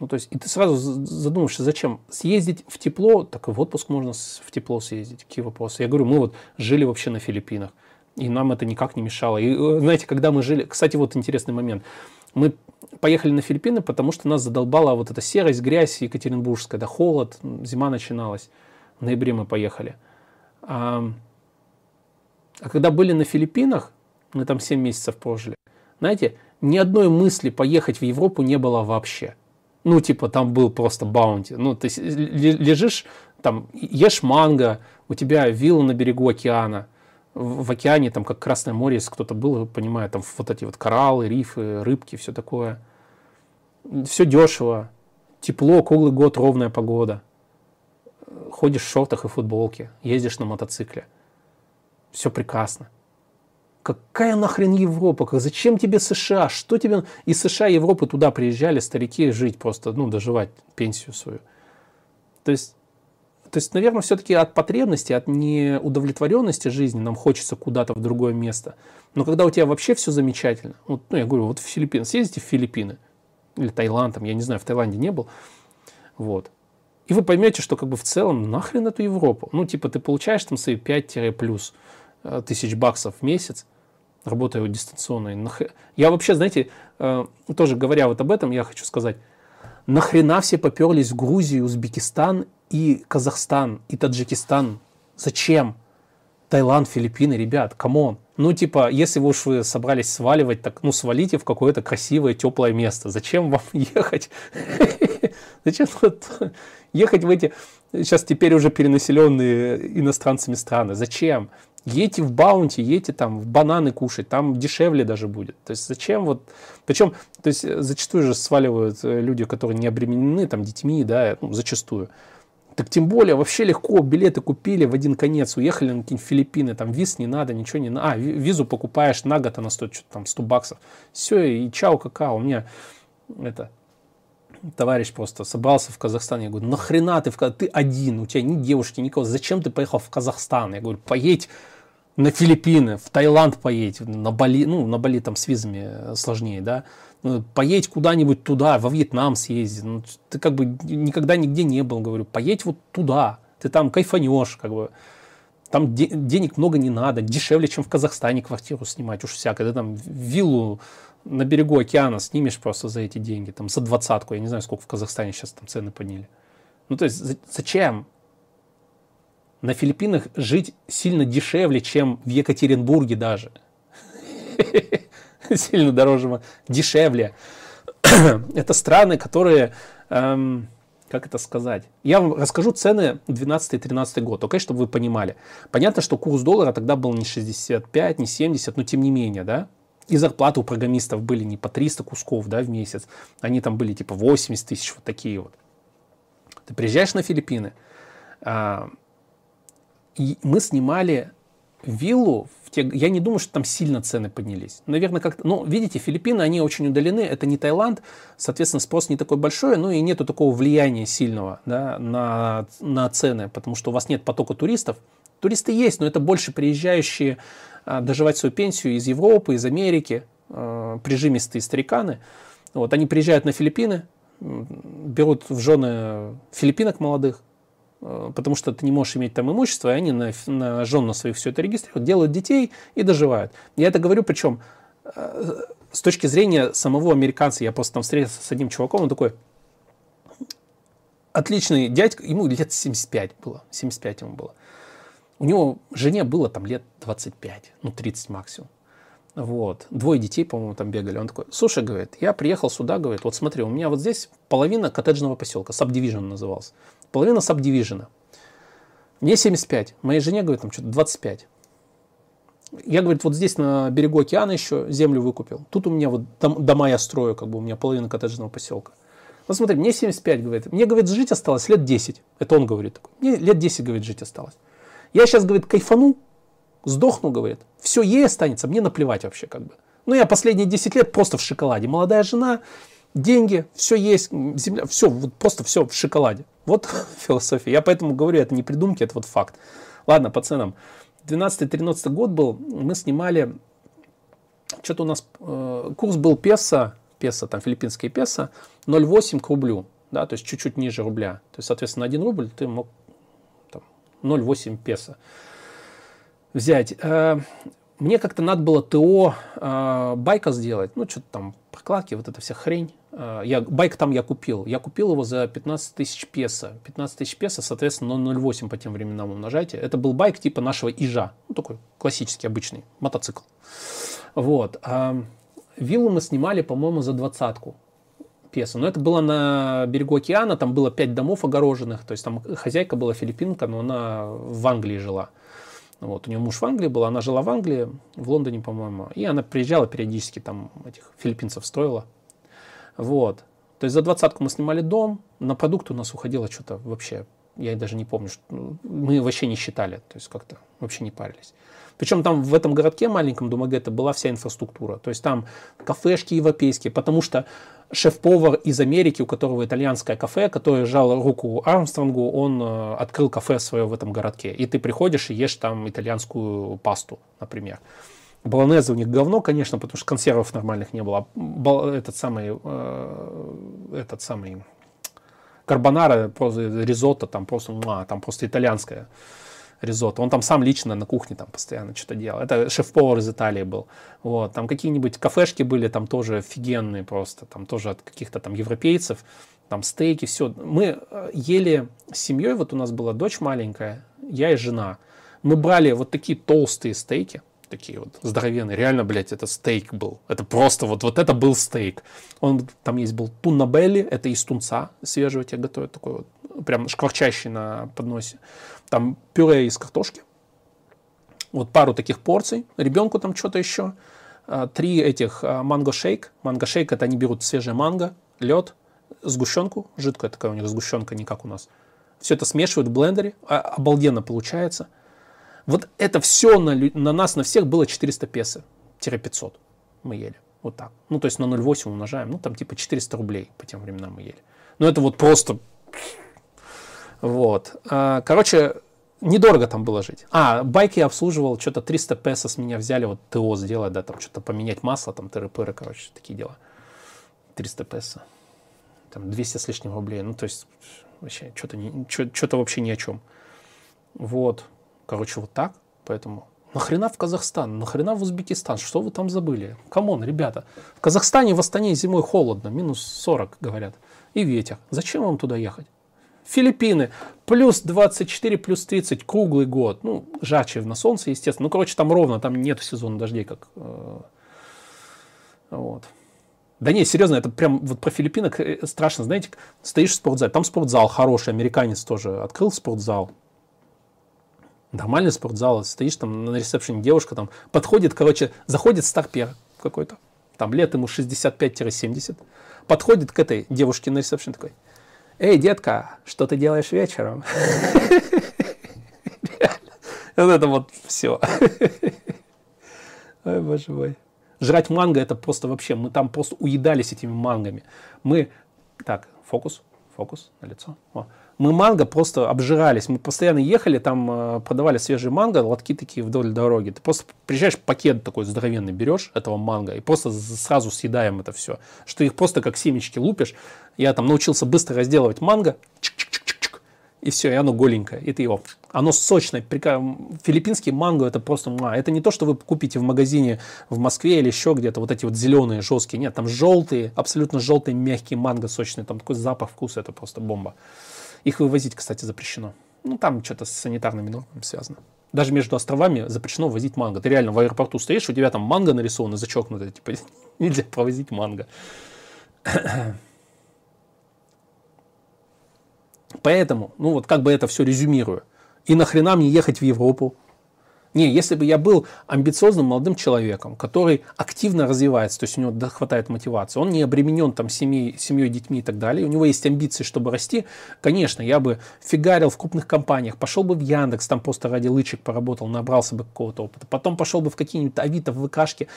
Ну, то есть, и ты сразу задумаешься, зачем? Съездить в тепло, так и в отпуск можно в тепло съездить. Какие вопросы? Я говорю, мы вот жили вообще на Филиппинах, и нам это никак не мешало. И э, знаете, когда мы жили... Кстати, вот интересный момент. Мы поехали на Филиппины, потому что нас задолбала вот эта серость, грязь екатеринбургская, да холод, зима начиналась. В ноябре мы поехали. А, а когда были на Филиппинах, мы там 7 месяцев прожили, знаете, ни одной мысли поехать в Европу не было вообще. Ну, типа, там был просто баунти. Ну, ты лежишь, там, ешь манго, у тебя вилла на берегу океана. В, океане, там, как Красное море, если кто-то был, понимаю, там вот эти вот кораллы, рифы, рыбки, все такое. Все дешево, тепло, круглый год, ровная погода. Ходишь в шортах и футболке, ездишь на мотоцикле. Все прекрасно. Какая нахрен Европа? Зачем тебе США? Что тебе... Из США и Европы туда приезжали старики жить просто, ну, доживать пенсию свою. То есть, то есть наверное, все-таки от потребности, от неудовлетворенности жизни нам хочется куда-то в другое место. Но когда у тебя вообще все замечательно, вот, ну, я говорю, вот в Филиппины, съездите в Филиппины, или Таиланд, там, я не знаю, в Таиланде не был, вот, и вы поймете, что как бы в целом нахрен эту Европу. Ну, типа, ты получаешь там свои 5 плюс э, тысяч баксов в месяц, работаю дистанционно. Я вообще, знаете, э, тоже говоря вот об этом, я хочу сказать, нахрена все поперлись в Грузию, Узбекистан и Казахстан, и Таджикистан? Зачем? Таиланд, Филиппины, ребят, come on. Ну, типа, если вы уж вы собрались сваливать, так, ну, свалите в какое-то красивое, теплое место. Зачем вам ехать? Зачем ехать в эти, сейчас теперь уже перенаселенные иностранцами страны? Зачем? Едьте в Баунти, едьте там в бананы кушать, там дешевле даже будет. То есть зачем вот... Причем, то есть зачастую же сваливают э, люди, которые не обременены там детьми, да, ну, зачастую. Так тем более вообще легко билеты купили в один конец, уехали на какие-нибудь Филиппины, там виз не надо, ничего не надо. А, визу покупаешь на год, она стоит что-то там 100 баксов. Все, и чао, какао. У меня это товарищ просто собрался в Казахстан. Я говорю, нахрена ты в Ты один, у тебя ни девушки, никого. Зачем ты поехал в Казахстан? Я говорю, поедь на Филиппины, в Таиланд поедь, на Бали, ну, на Бали там с визами сложнее, да, ну, поедь куда-нибудь туда, во Вьетнам съезди, ну, ты как бы никогда нигде не был, говорю, поедь вот туда, ты там кайфанешь, как бы, там де- денег много не надо, дешевле, чем в Казахстане квартиру снимать, уж всякое, ты там виллу на берегу океана снимешь просто за эти деньги, там за двадцатку, я не знаю, сколько в Казахстане сейчас там цены подняли. Ну, то есть, зачем? На Филиппинах жить сильно дешевле, чем в Екатеринбурге даже. Сильно дороже, дешевле. Это страны, которые, эм, как это сказать? Я вам расскажу цены 12-13 год, окей, чтобы вы понимали. Понятно, что курс доллара тогда был не 65, не 70, но тем не менее, да, и зарплаты у программистов были не по 300 кусков да, в месяц, они там были типа 80 тысяч, вот такие вот. Ты приезжаешь на Филиппины, а, и мы снимали виллу, в те, я не думаю, что там сильно цены поднялись. Наверное, как-то, ну, видите, Филиппины, они очень удалены, это не Таиланд, соответственно, спрос не такой большой, ну и нету такого влияния сильного да, на, на цены, потому что у вас нет потока туристов. Туристы есть, но это больше приезжающие а, доживать свою пенсию из Европы, из Америки, а, прижимистые стариканы. Вот, они приезжают на Филиппины, берут в жены филиппинок молодых, потому что ты не можешь иметь там имущество, и они на, на жен на своих все это регистрируют, делают детей и доживают. Я это говорю, причем э, с точки зрения самого американца, я просто там встретился с одним чуваком, он такой, отличный дядька, ему лет 75 было, 75 ему было. У него жене было там лет 25, ну 30 максимум. Вот. Двое детей, по-моему, там бегали. Он такой, слушай, говорит, я приехал сюда, говорит, вот смотри, у меня вот здесь половина коттеджного поселка, Subdivision назывался. Половина Subdivision. Мне 75, моей жене, говорит, там что-то 25. Я, говорит, вот здесь на берегу океана еще землю выкупил. Тут у меня вот дом, дома я строю, как бы у меня половина коттеджного поселка. Вот смотри, мне 75, говорит. Мне, говорит, жить осталось лет 10. Это он говорит. Мне лет 10, говорит, жить осталось. Я сейчас, говорит, кайфану, сдохну, говорит, все ей останется, мне наплевать вообще как бы. Ну, я последние 10 лет просто в шоколаде. Молодая жена, деньги, все есть, земля, все, вот просто все в шоколаде. Вот философия. Я поэтому говорю, это не придумки, это вот факт. Ладно, по ценам. 12-13 год был, мы снимали, что-то у нас, э, курс был песо, песо, там филиппинские песо, 0,8 к рублю, да, то есть чуть-чуть ниже рубля. То есть, соответственно, 1 рубль ты мог там, 0,8 песо взять. Э, мне как-то надо было ТО э, байка сделать, ну, что-то там, прокладки, вот эта вся хрень. Э, я, байк там я купил. Я купил его за 15 тысяч песо. 15 тысяч песо, соответственно, 0,08 по тем временам умножайте. Это был байк типа нашего Ижа. Ну, такой классический, обычный мотоцикл. Вот. А виллу мы снимали, по-моему, за двадцатку песо. Но это было на берегу океана, там было пять домов огороженных. То есть там хозяйка была филиппинка, но она в Англии жила. Вот, у нее муж в Англии был, она жила в Англии, в Лондоне, по-моему, и она приезжала периодически, там этих филиппинцев строила. Вот. То есть за двадцатку мы снимали дом, на продукты у нас уходило что-то вообще, я даже не помню, что, мы вообще не считали, то есть как-то вообще не парились. Причем там в этом городке маленьком Думагета была вся инфраструктура. То есть там кафешки европейские, потому что шеф-повар из Америки, у которого итальянское кафе, который жал руку Армстронгу, он э, открыл кафе свое в этом городке. И ты приходишь и ешь там итальянскую пасту, например. Болонезе у них говно, конечно, потому что консервов нормальных не было. Этот самый, э, этот самый карбонара, просто ризотто, там просто, там просто итальянское ризотто. Он там сам лично на кухне там постоянно что-то делал. Это шеф-повар из Италии был. Вот. Там какие-нибудь кафешки были, там тоже офигенные просто, там тоже от каких-то там европейцев, там стейки, все. Мы э, ели с семьей, вот у нас была дочь маленькая, я и жена. Мы брали вот такие толстые стейки, такие вот здоровенные. Реально, блядь, это стейк был. Это просто вот, вот это был стейк. Он, там есть был туннабелли, это из тунца свежего тебе готовят, такой вот прям шкварчащий на подносе там пюре из картошки, вот пару таких порций, ребенку там что-то еще, а, три этих а, манго-шейк. Манго-шейк это они берут свежее манго, лед, сгущенку, жидкая такая у них сгущенка, не как у нас. Все это смешивают в блендере, а, обалденно получается. Вот это все на, на нас, на всех было 400 песо, 500 мы ели. Вот так. Ну, то есть на 0,8 умножаем, ну, там типа 400 рублей по тем временам мы ели. Ну, это вот просто вот. А, короче, недорого там было жить. А, байк я обслуживал, что-то 300 песо с меня взяли, вот ТО сделать, да, там что-то поменять масло, там тыры-пыры, короче, такие дела. 300 песо. Там 200 с лишним рублей. Ну, то есть, вообще, что-то, что-то вообще ни о чем. Вот. Короче, вот так. Поэтому Нахрена в Казахстан? Нахрена в Узбекистан? Что вы там забыли? Come on, ребята. В Казахстане в Астане зимой холодно, минус 40, говорят. И ветер. Зачем вам туда ехать? Филиппины плюс 24, плюс 30 круглый год. Ну, жарче на солнце, естественно. Ну, короче, там ровно, там нет сезона дождей, как... Э, вот. Да не, серьезно, это прям вот про Филиппинок э, страшно. Знаете, стоишь в спортзале, там спортзал хороший, американец тоже открыл спортзал. Нормальный спортзал, стоишь там на ресепшене, девушка там подходит, короче, заходит старпер какой-то, там лет ему 65-70, подходит к этой девушке на ресепшене такой, Эй, детка, что ты делаешь вечером? Вот это вот все. Ой, боже мой. Жрать манго это просто вообще, мы там просто уедались этими мангами. Мы, так, фокус, фокус на лицо. О мы манго просто обжирались. Мы постоянно ехали, там э, продавали свежие манго, лотки такие вдоль дороги. Ты просто приезжаешь, пакет такой здоровенный берешь этого манго и просто сразу съедаем это все. Что их просто как семечки лупишь. Я там научился быстро разделывать манго. И все, и оно голенькое. И ты его... Оно сочное. Филиппинский манго это просто... Это не то, что вы купите в магазине в Москве или еще где-то. Вот эти вот зеленые, жесткие. Нет, там желтые, абсолютно желтые, мягкие манго сочные. Там такой запах, вкус. Это просто бомба. Их вывозить, кстати, запрещено. Ну, там что-то с санитарными нормами связано. Даже между островами запрещено возить манго. Ты реально в аэропорту стоишь, у тебя там манго нарисовано, зачеркнуто. Типа, нельзя провозить манго. Поэтому, ну вот как бы это все резюмирую. И нахрена мне ехать в Европу? Не, если бы я был амбициозным молодым человеком, который активно развивается, то есть у него хватает мотивации, он не обременен там семьей, семьей, детьми и так далее, у него есть амбиции, чтобы расти, конечно, я бы фигарил в крупных компаниях, пошел бы в Яндекс, там просто ради лычек поработал, набрался бы какого-то опыта, потом пошел бы в какие-нибудь Авито, в ВКшки,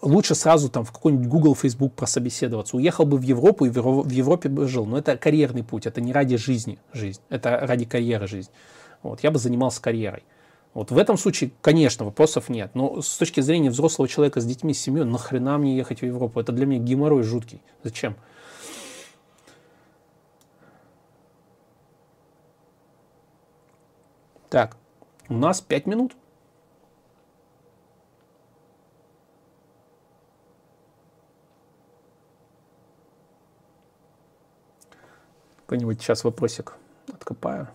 лучше сразу там в какой-нибудь Google, Facebook прособеседоваться, уехал бы в Европу и в Европе бы жил, но это карьерный путь, это не ради жизни жизнь, это ради карьеры жизнь. Вот, я бы занимался карьерой. Вот в этом случае, конечно, вопросов нет. Но с точки зрения взрослого человека с детьми, с семьей, нахрена мне ехать в Европу? Это для меня геморрой жуткий. Зачем? Так, у нас 5 минут. Какой-нибудь сейчас вопросик откопаю.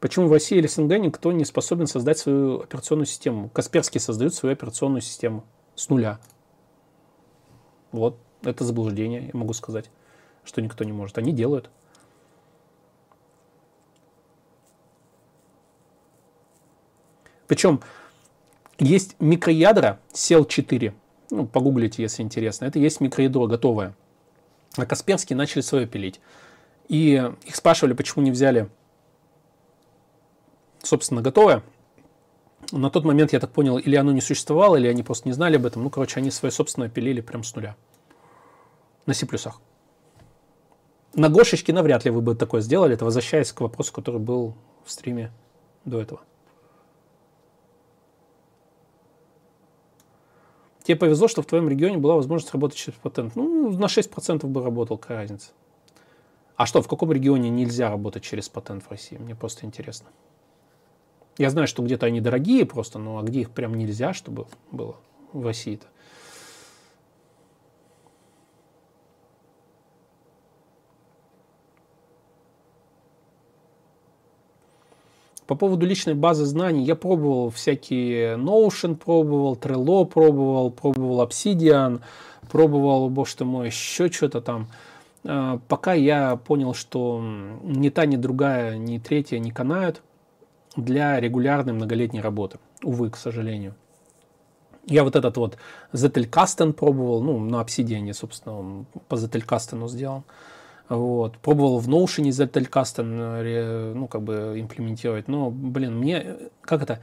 Почему в России или СНГ никто не способен создать свою операционную систему? Касперский создает свою операционную систему с нуля. Вот, это заблуждение, я могу сказать, что никто не может. Они делают. Причем есть микроядра SEL4. Ну, погуглите, если интересно. Это есть микроядро готовое. А Касперские начали свое пилить. И их спрашивали, почему не взяли собственно, готовое. На тот момент, я так понял, или оно не существовало, или они просто не знали об этом. Ну, короче, они свое собственное пилили прям с нуля. На C++. На Гошечке навряд ли вы бы такое сделали. Это возвращаясь к вопросу, который был в стриме до этого. Тебе повезло, что в твоем регионе была возможность работать через патент. Ну, на 6% бы работал, какая разница. А что, в каком регионе нельзя работать через патент в России? Мне просто интересно. Я знаю, что где-то они дорогие просто, но а где их прям нельзя, чтобы было в России-то. По поводу личной базы знаний, я пробовал всякие Notion, пробовал, Trello пробовал, пробовал Obsidian, пробовал, боже ты мой, еще что-то там. А, пока я понял, что ни та, ни другая, ни третья не канают для регулярной многолетней работы. Увы, к сожалению. Я вот этот вот Zettelkasten пробовал, ну, на Obsidian, собственно, он по Zettelkasten сделал. Вот. Пробовал в Notion Zettelkasten, ну, как бы имплементировать. Но, блин, мне, как это,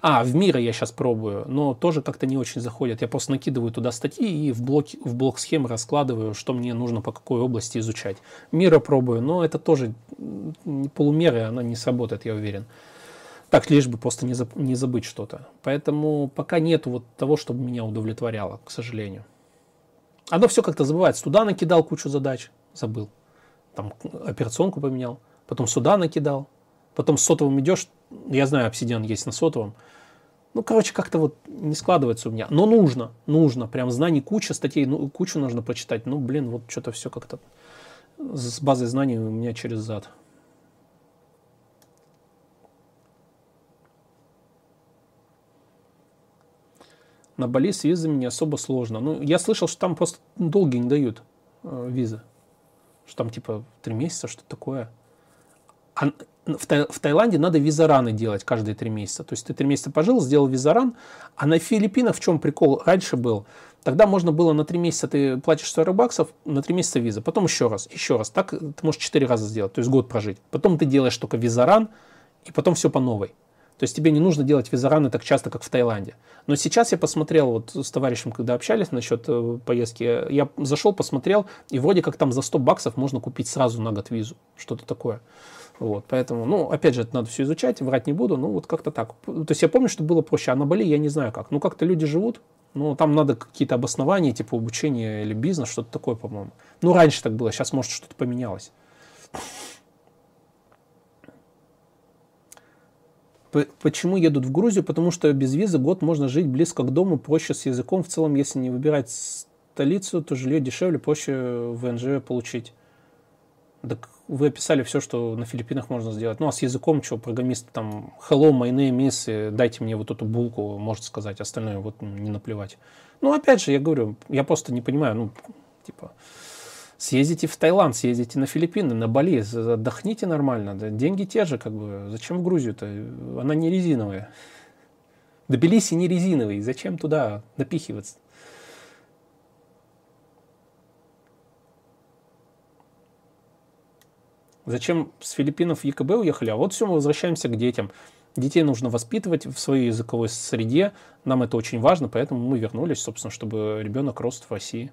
а, в мира я сейчас пробую, но тоже как-то не очень заходят. Я просто накидываю туда статьи и в блок, в блок схемы раскладываю, что мне нужно по какой области изучать. Мира пробую, но это тоже полумеры, она не сработает, я уверен. Так, лишь бы просто не, за, не забыть что-то. Поэтому пока нету вот того, чтобы меня удовлетворяло, к сожалению. Оно все как-то забывается. Туда накидал кучу задач, забыл. Там операционку поменял, потом сюда накидал, потом с сотовым идешь, я знаю, обсидиан есть на сотовом. Ну, короче, как-то вот не складывается у меня. Но нужно, нужно. Прям знаний куча, статей, ну, кучу нужно прочитать. Ну, блин, вот что-то все как-то с базой знаний у меня через зад. На Бали с визами не особо сложно. Ну, я слышал, что там просто долгие не дают э, визы. Что там типа три месяца, что такое. А в, Тай, в Таиланде надо визараны делать каждые три месяца. То есть ты три месяца пожил, сделал визаран, а на Филиппинах в чем прикол раньше был? Тогда можно было на три месяца ты платишь 40 баксов, на три месяца виза, потом еще раз, еще раз. Так ты можешь четыре раза сделать, то есть год прожить. Потом ты делаешь только визаран, и потом все по новой. То есть тебе не нужно делать визараны так часто, как в Таиланде. Но сейчас я посмотрел, вот с товарищем, когда общались насчет э, поездки, я зашел, посмотрел, и вроде как там за 100 баксов можно купить сразу на год визу. Что-то такое. Вот, поэтому, ну, опять же, это надо все изучать, врать не буду, ну, вот как-то так. То есть я помню, что было проще, а на Бали я не знаю как. Ну, как-то люди живут, ну, там надо какие-то обоснования, типа обучение или бизнес, что-то такое, по-моему. Ну, раньше так было, сейчас, может, что-то поменялось. Почему едут в Грузию? Потому что без визы год можно жить близко к дому, проще с языком. В целом, если не выбирать столицу, то жилье дешевле, проще в НЖ получить. Так вы описали все, что на Филиппинах можно сделать. Ну, а с языком, что, программист там, hello, my name is, дайте мне вот эту булку, может сказать, остальное вот не наплевать. Ну, опять же, я говорю, я просто не понимаю, ну, типа, Съездите в Таиланд, съездите на Филиппины, на Бали, отдохните нормально. Да, деньги те же, как бы. Зачем в Грузию-то? Она не резиновая. Тбилиси не резиновый. Зачем туда напихиваться? Зачем с Филиппинов в ЕКБ уехали? А вот все, мы возвращаемся к детям. Детей нужно воспитывать в своей языковой среде. Нам это очень важно, поэтому мы вернулись, собственно, чтобы ребенок рос в России.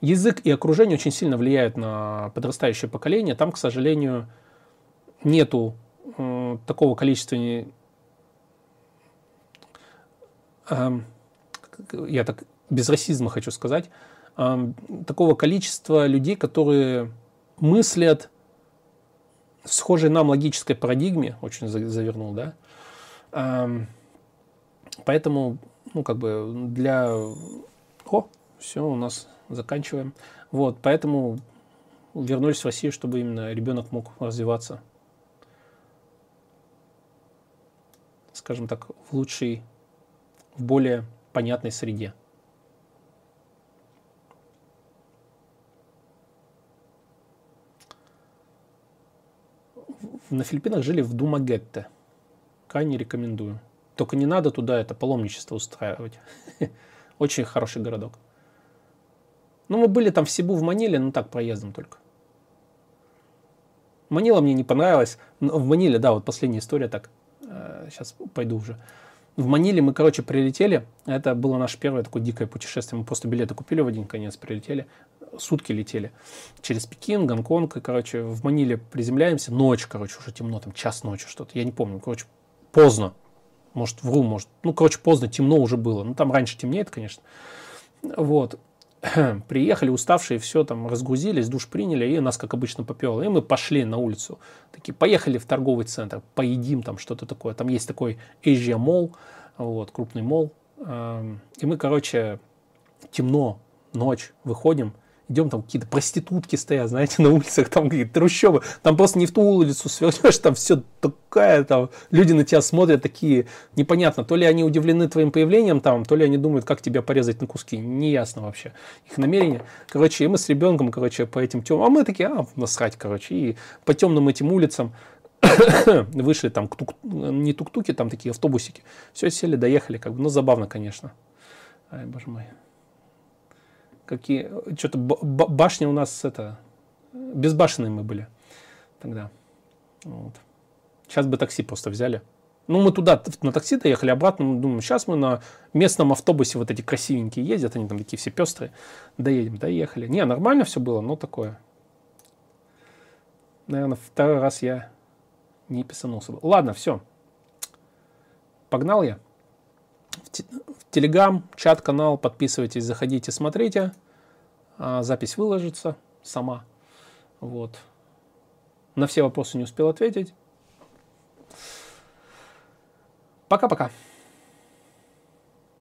Язык и окружение очень сильно влияют на подрастающее поколение. Там, к сожалению, нету э, такого количества не, э, я так без расизма хочу сказать, э, такого количества людей, которые мыслят в схожей нам логической парадигме, очень завернул, да, поэтому, ну, как бы для... О, все, у нас заканчиваем. Вот, поэтому вернулись в Россию, чтобы именно ребенок мог развиваться, скажем так, в лучшей, в более понятной среде. На Филиппинах жили в Думагетте. Крайне рекомендую. Только не надо туда это паломничество устраивать. Очень хороший городок. Ну, мы были там в Сибу, в Маниле, но так, проездом только. Манила мне не понравилась. В Маниле, да, вот последняя история так. Сейчас э, пойду уже. В Маниле мы, короче, прилетели. Это было наше первое такое дикое путешествие. Мы просто билеты купили в один конец, прилетели. Сутки летели. Через Пекин, Гонконг. И, короче, в Маниле приземляемся. Ночь, короче, уже темно, там час ночи что-то. Я не помню. Короче, поздно. Может, вру, может. Ну, короче, поздно, темно уже было. Ну, там раньше темнеет, конечно. Вот. приехали уставшие, все там разгрузились, душ приняли, и нас, как обычно, попело. И мы пошли на улицу. Такие, поехали в торговый центр, поедим там что-то такое. Там есть такой Asia Mall, вот, крупный мол. И мы, короче, темно, ночь, выходим – идем, там какие-то проститутки стоят, знаете, на улицах, там какие-то трущобы, там просто не в ту улицу свернешь, там все такая, там люди на тебя смотрят такие, непонятно, то ли они удивлены твоим появлением там, то ли они думают, как тебя порезать на куски, неясно вообще их намерение. Короче, и мы с ребенком, короче, по этим темным, а мы такие, а, насрать, короче, и по темным этим улицам вышли там, тук, не тук-туки, там такие автобусики, все, сели, доехали, как бы, ну, забавно, конечно. Ай, боже мой какие, что-то башня у нас это, безбашенные мы были тогда. Вот. Сейчас бы такси просто взяли. Ну, мы туда на такси доехали, обратно, мы думаем, сейчас мы на местном автобусе вот эти красивенькие ездят, они там такие все пестрые, доедем, доехали. Не, нормально все было, но такое. Наверное, второй раз я не писанулся. Ладно, все. Погнал я. Телеграм, чат, канал, подписывайтесь, заходите, смотрите. А, запись выложится сама. Вот. На все вопросы не успел ответить. Пока-пока.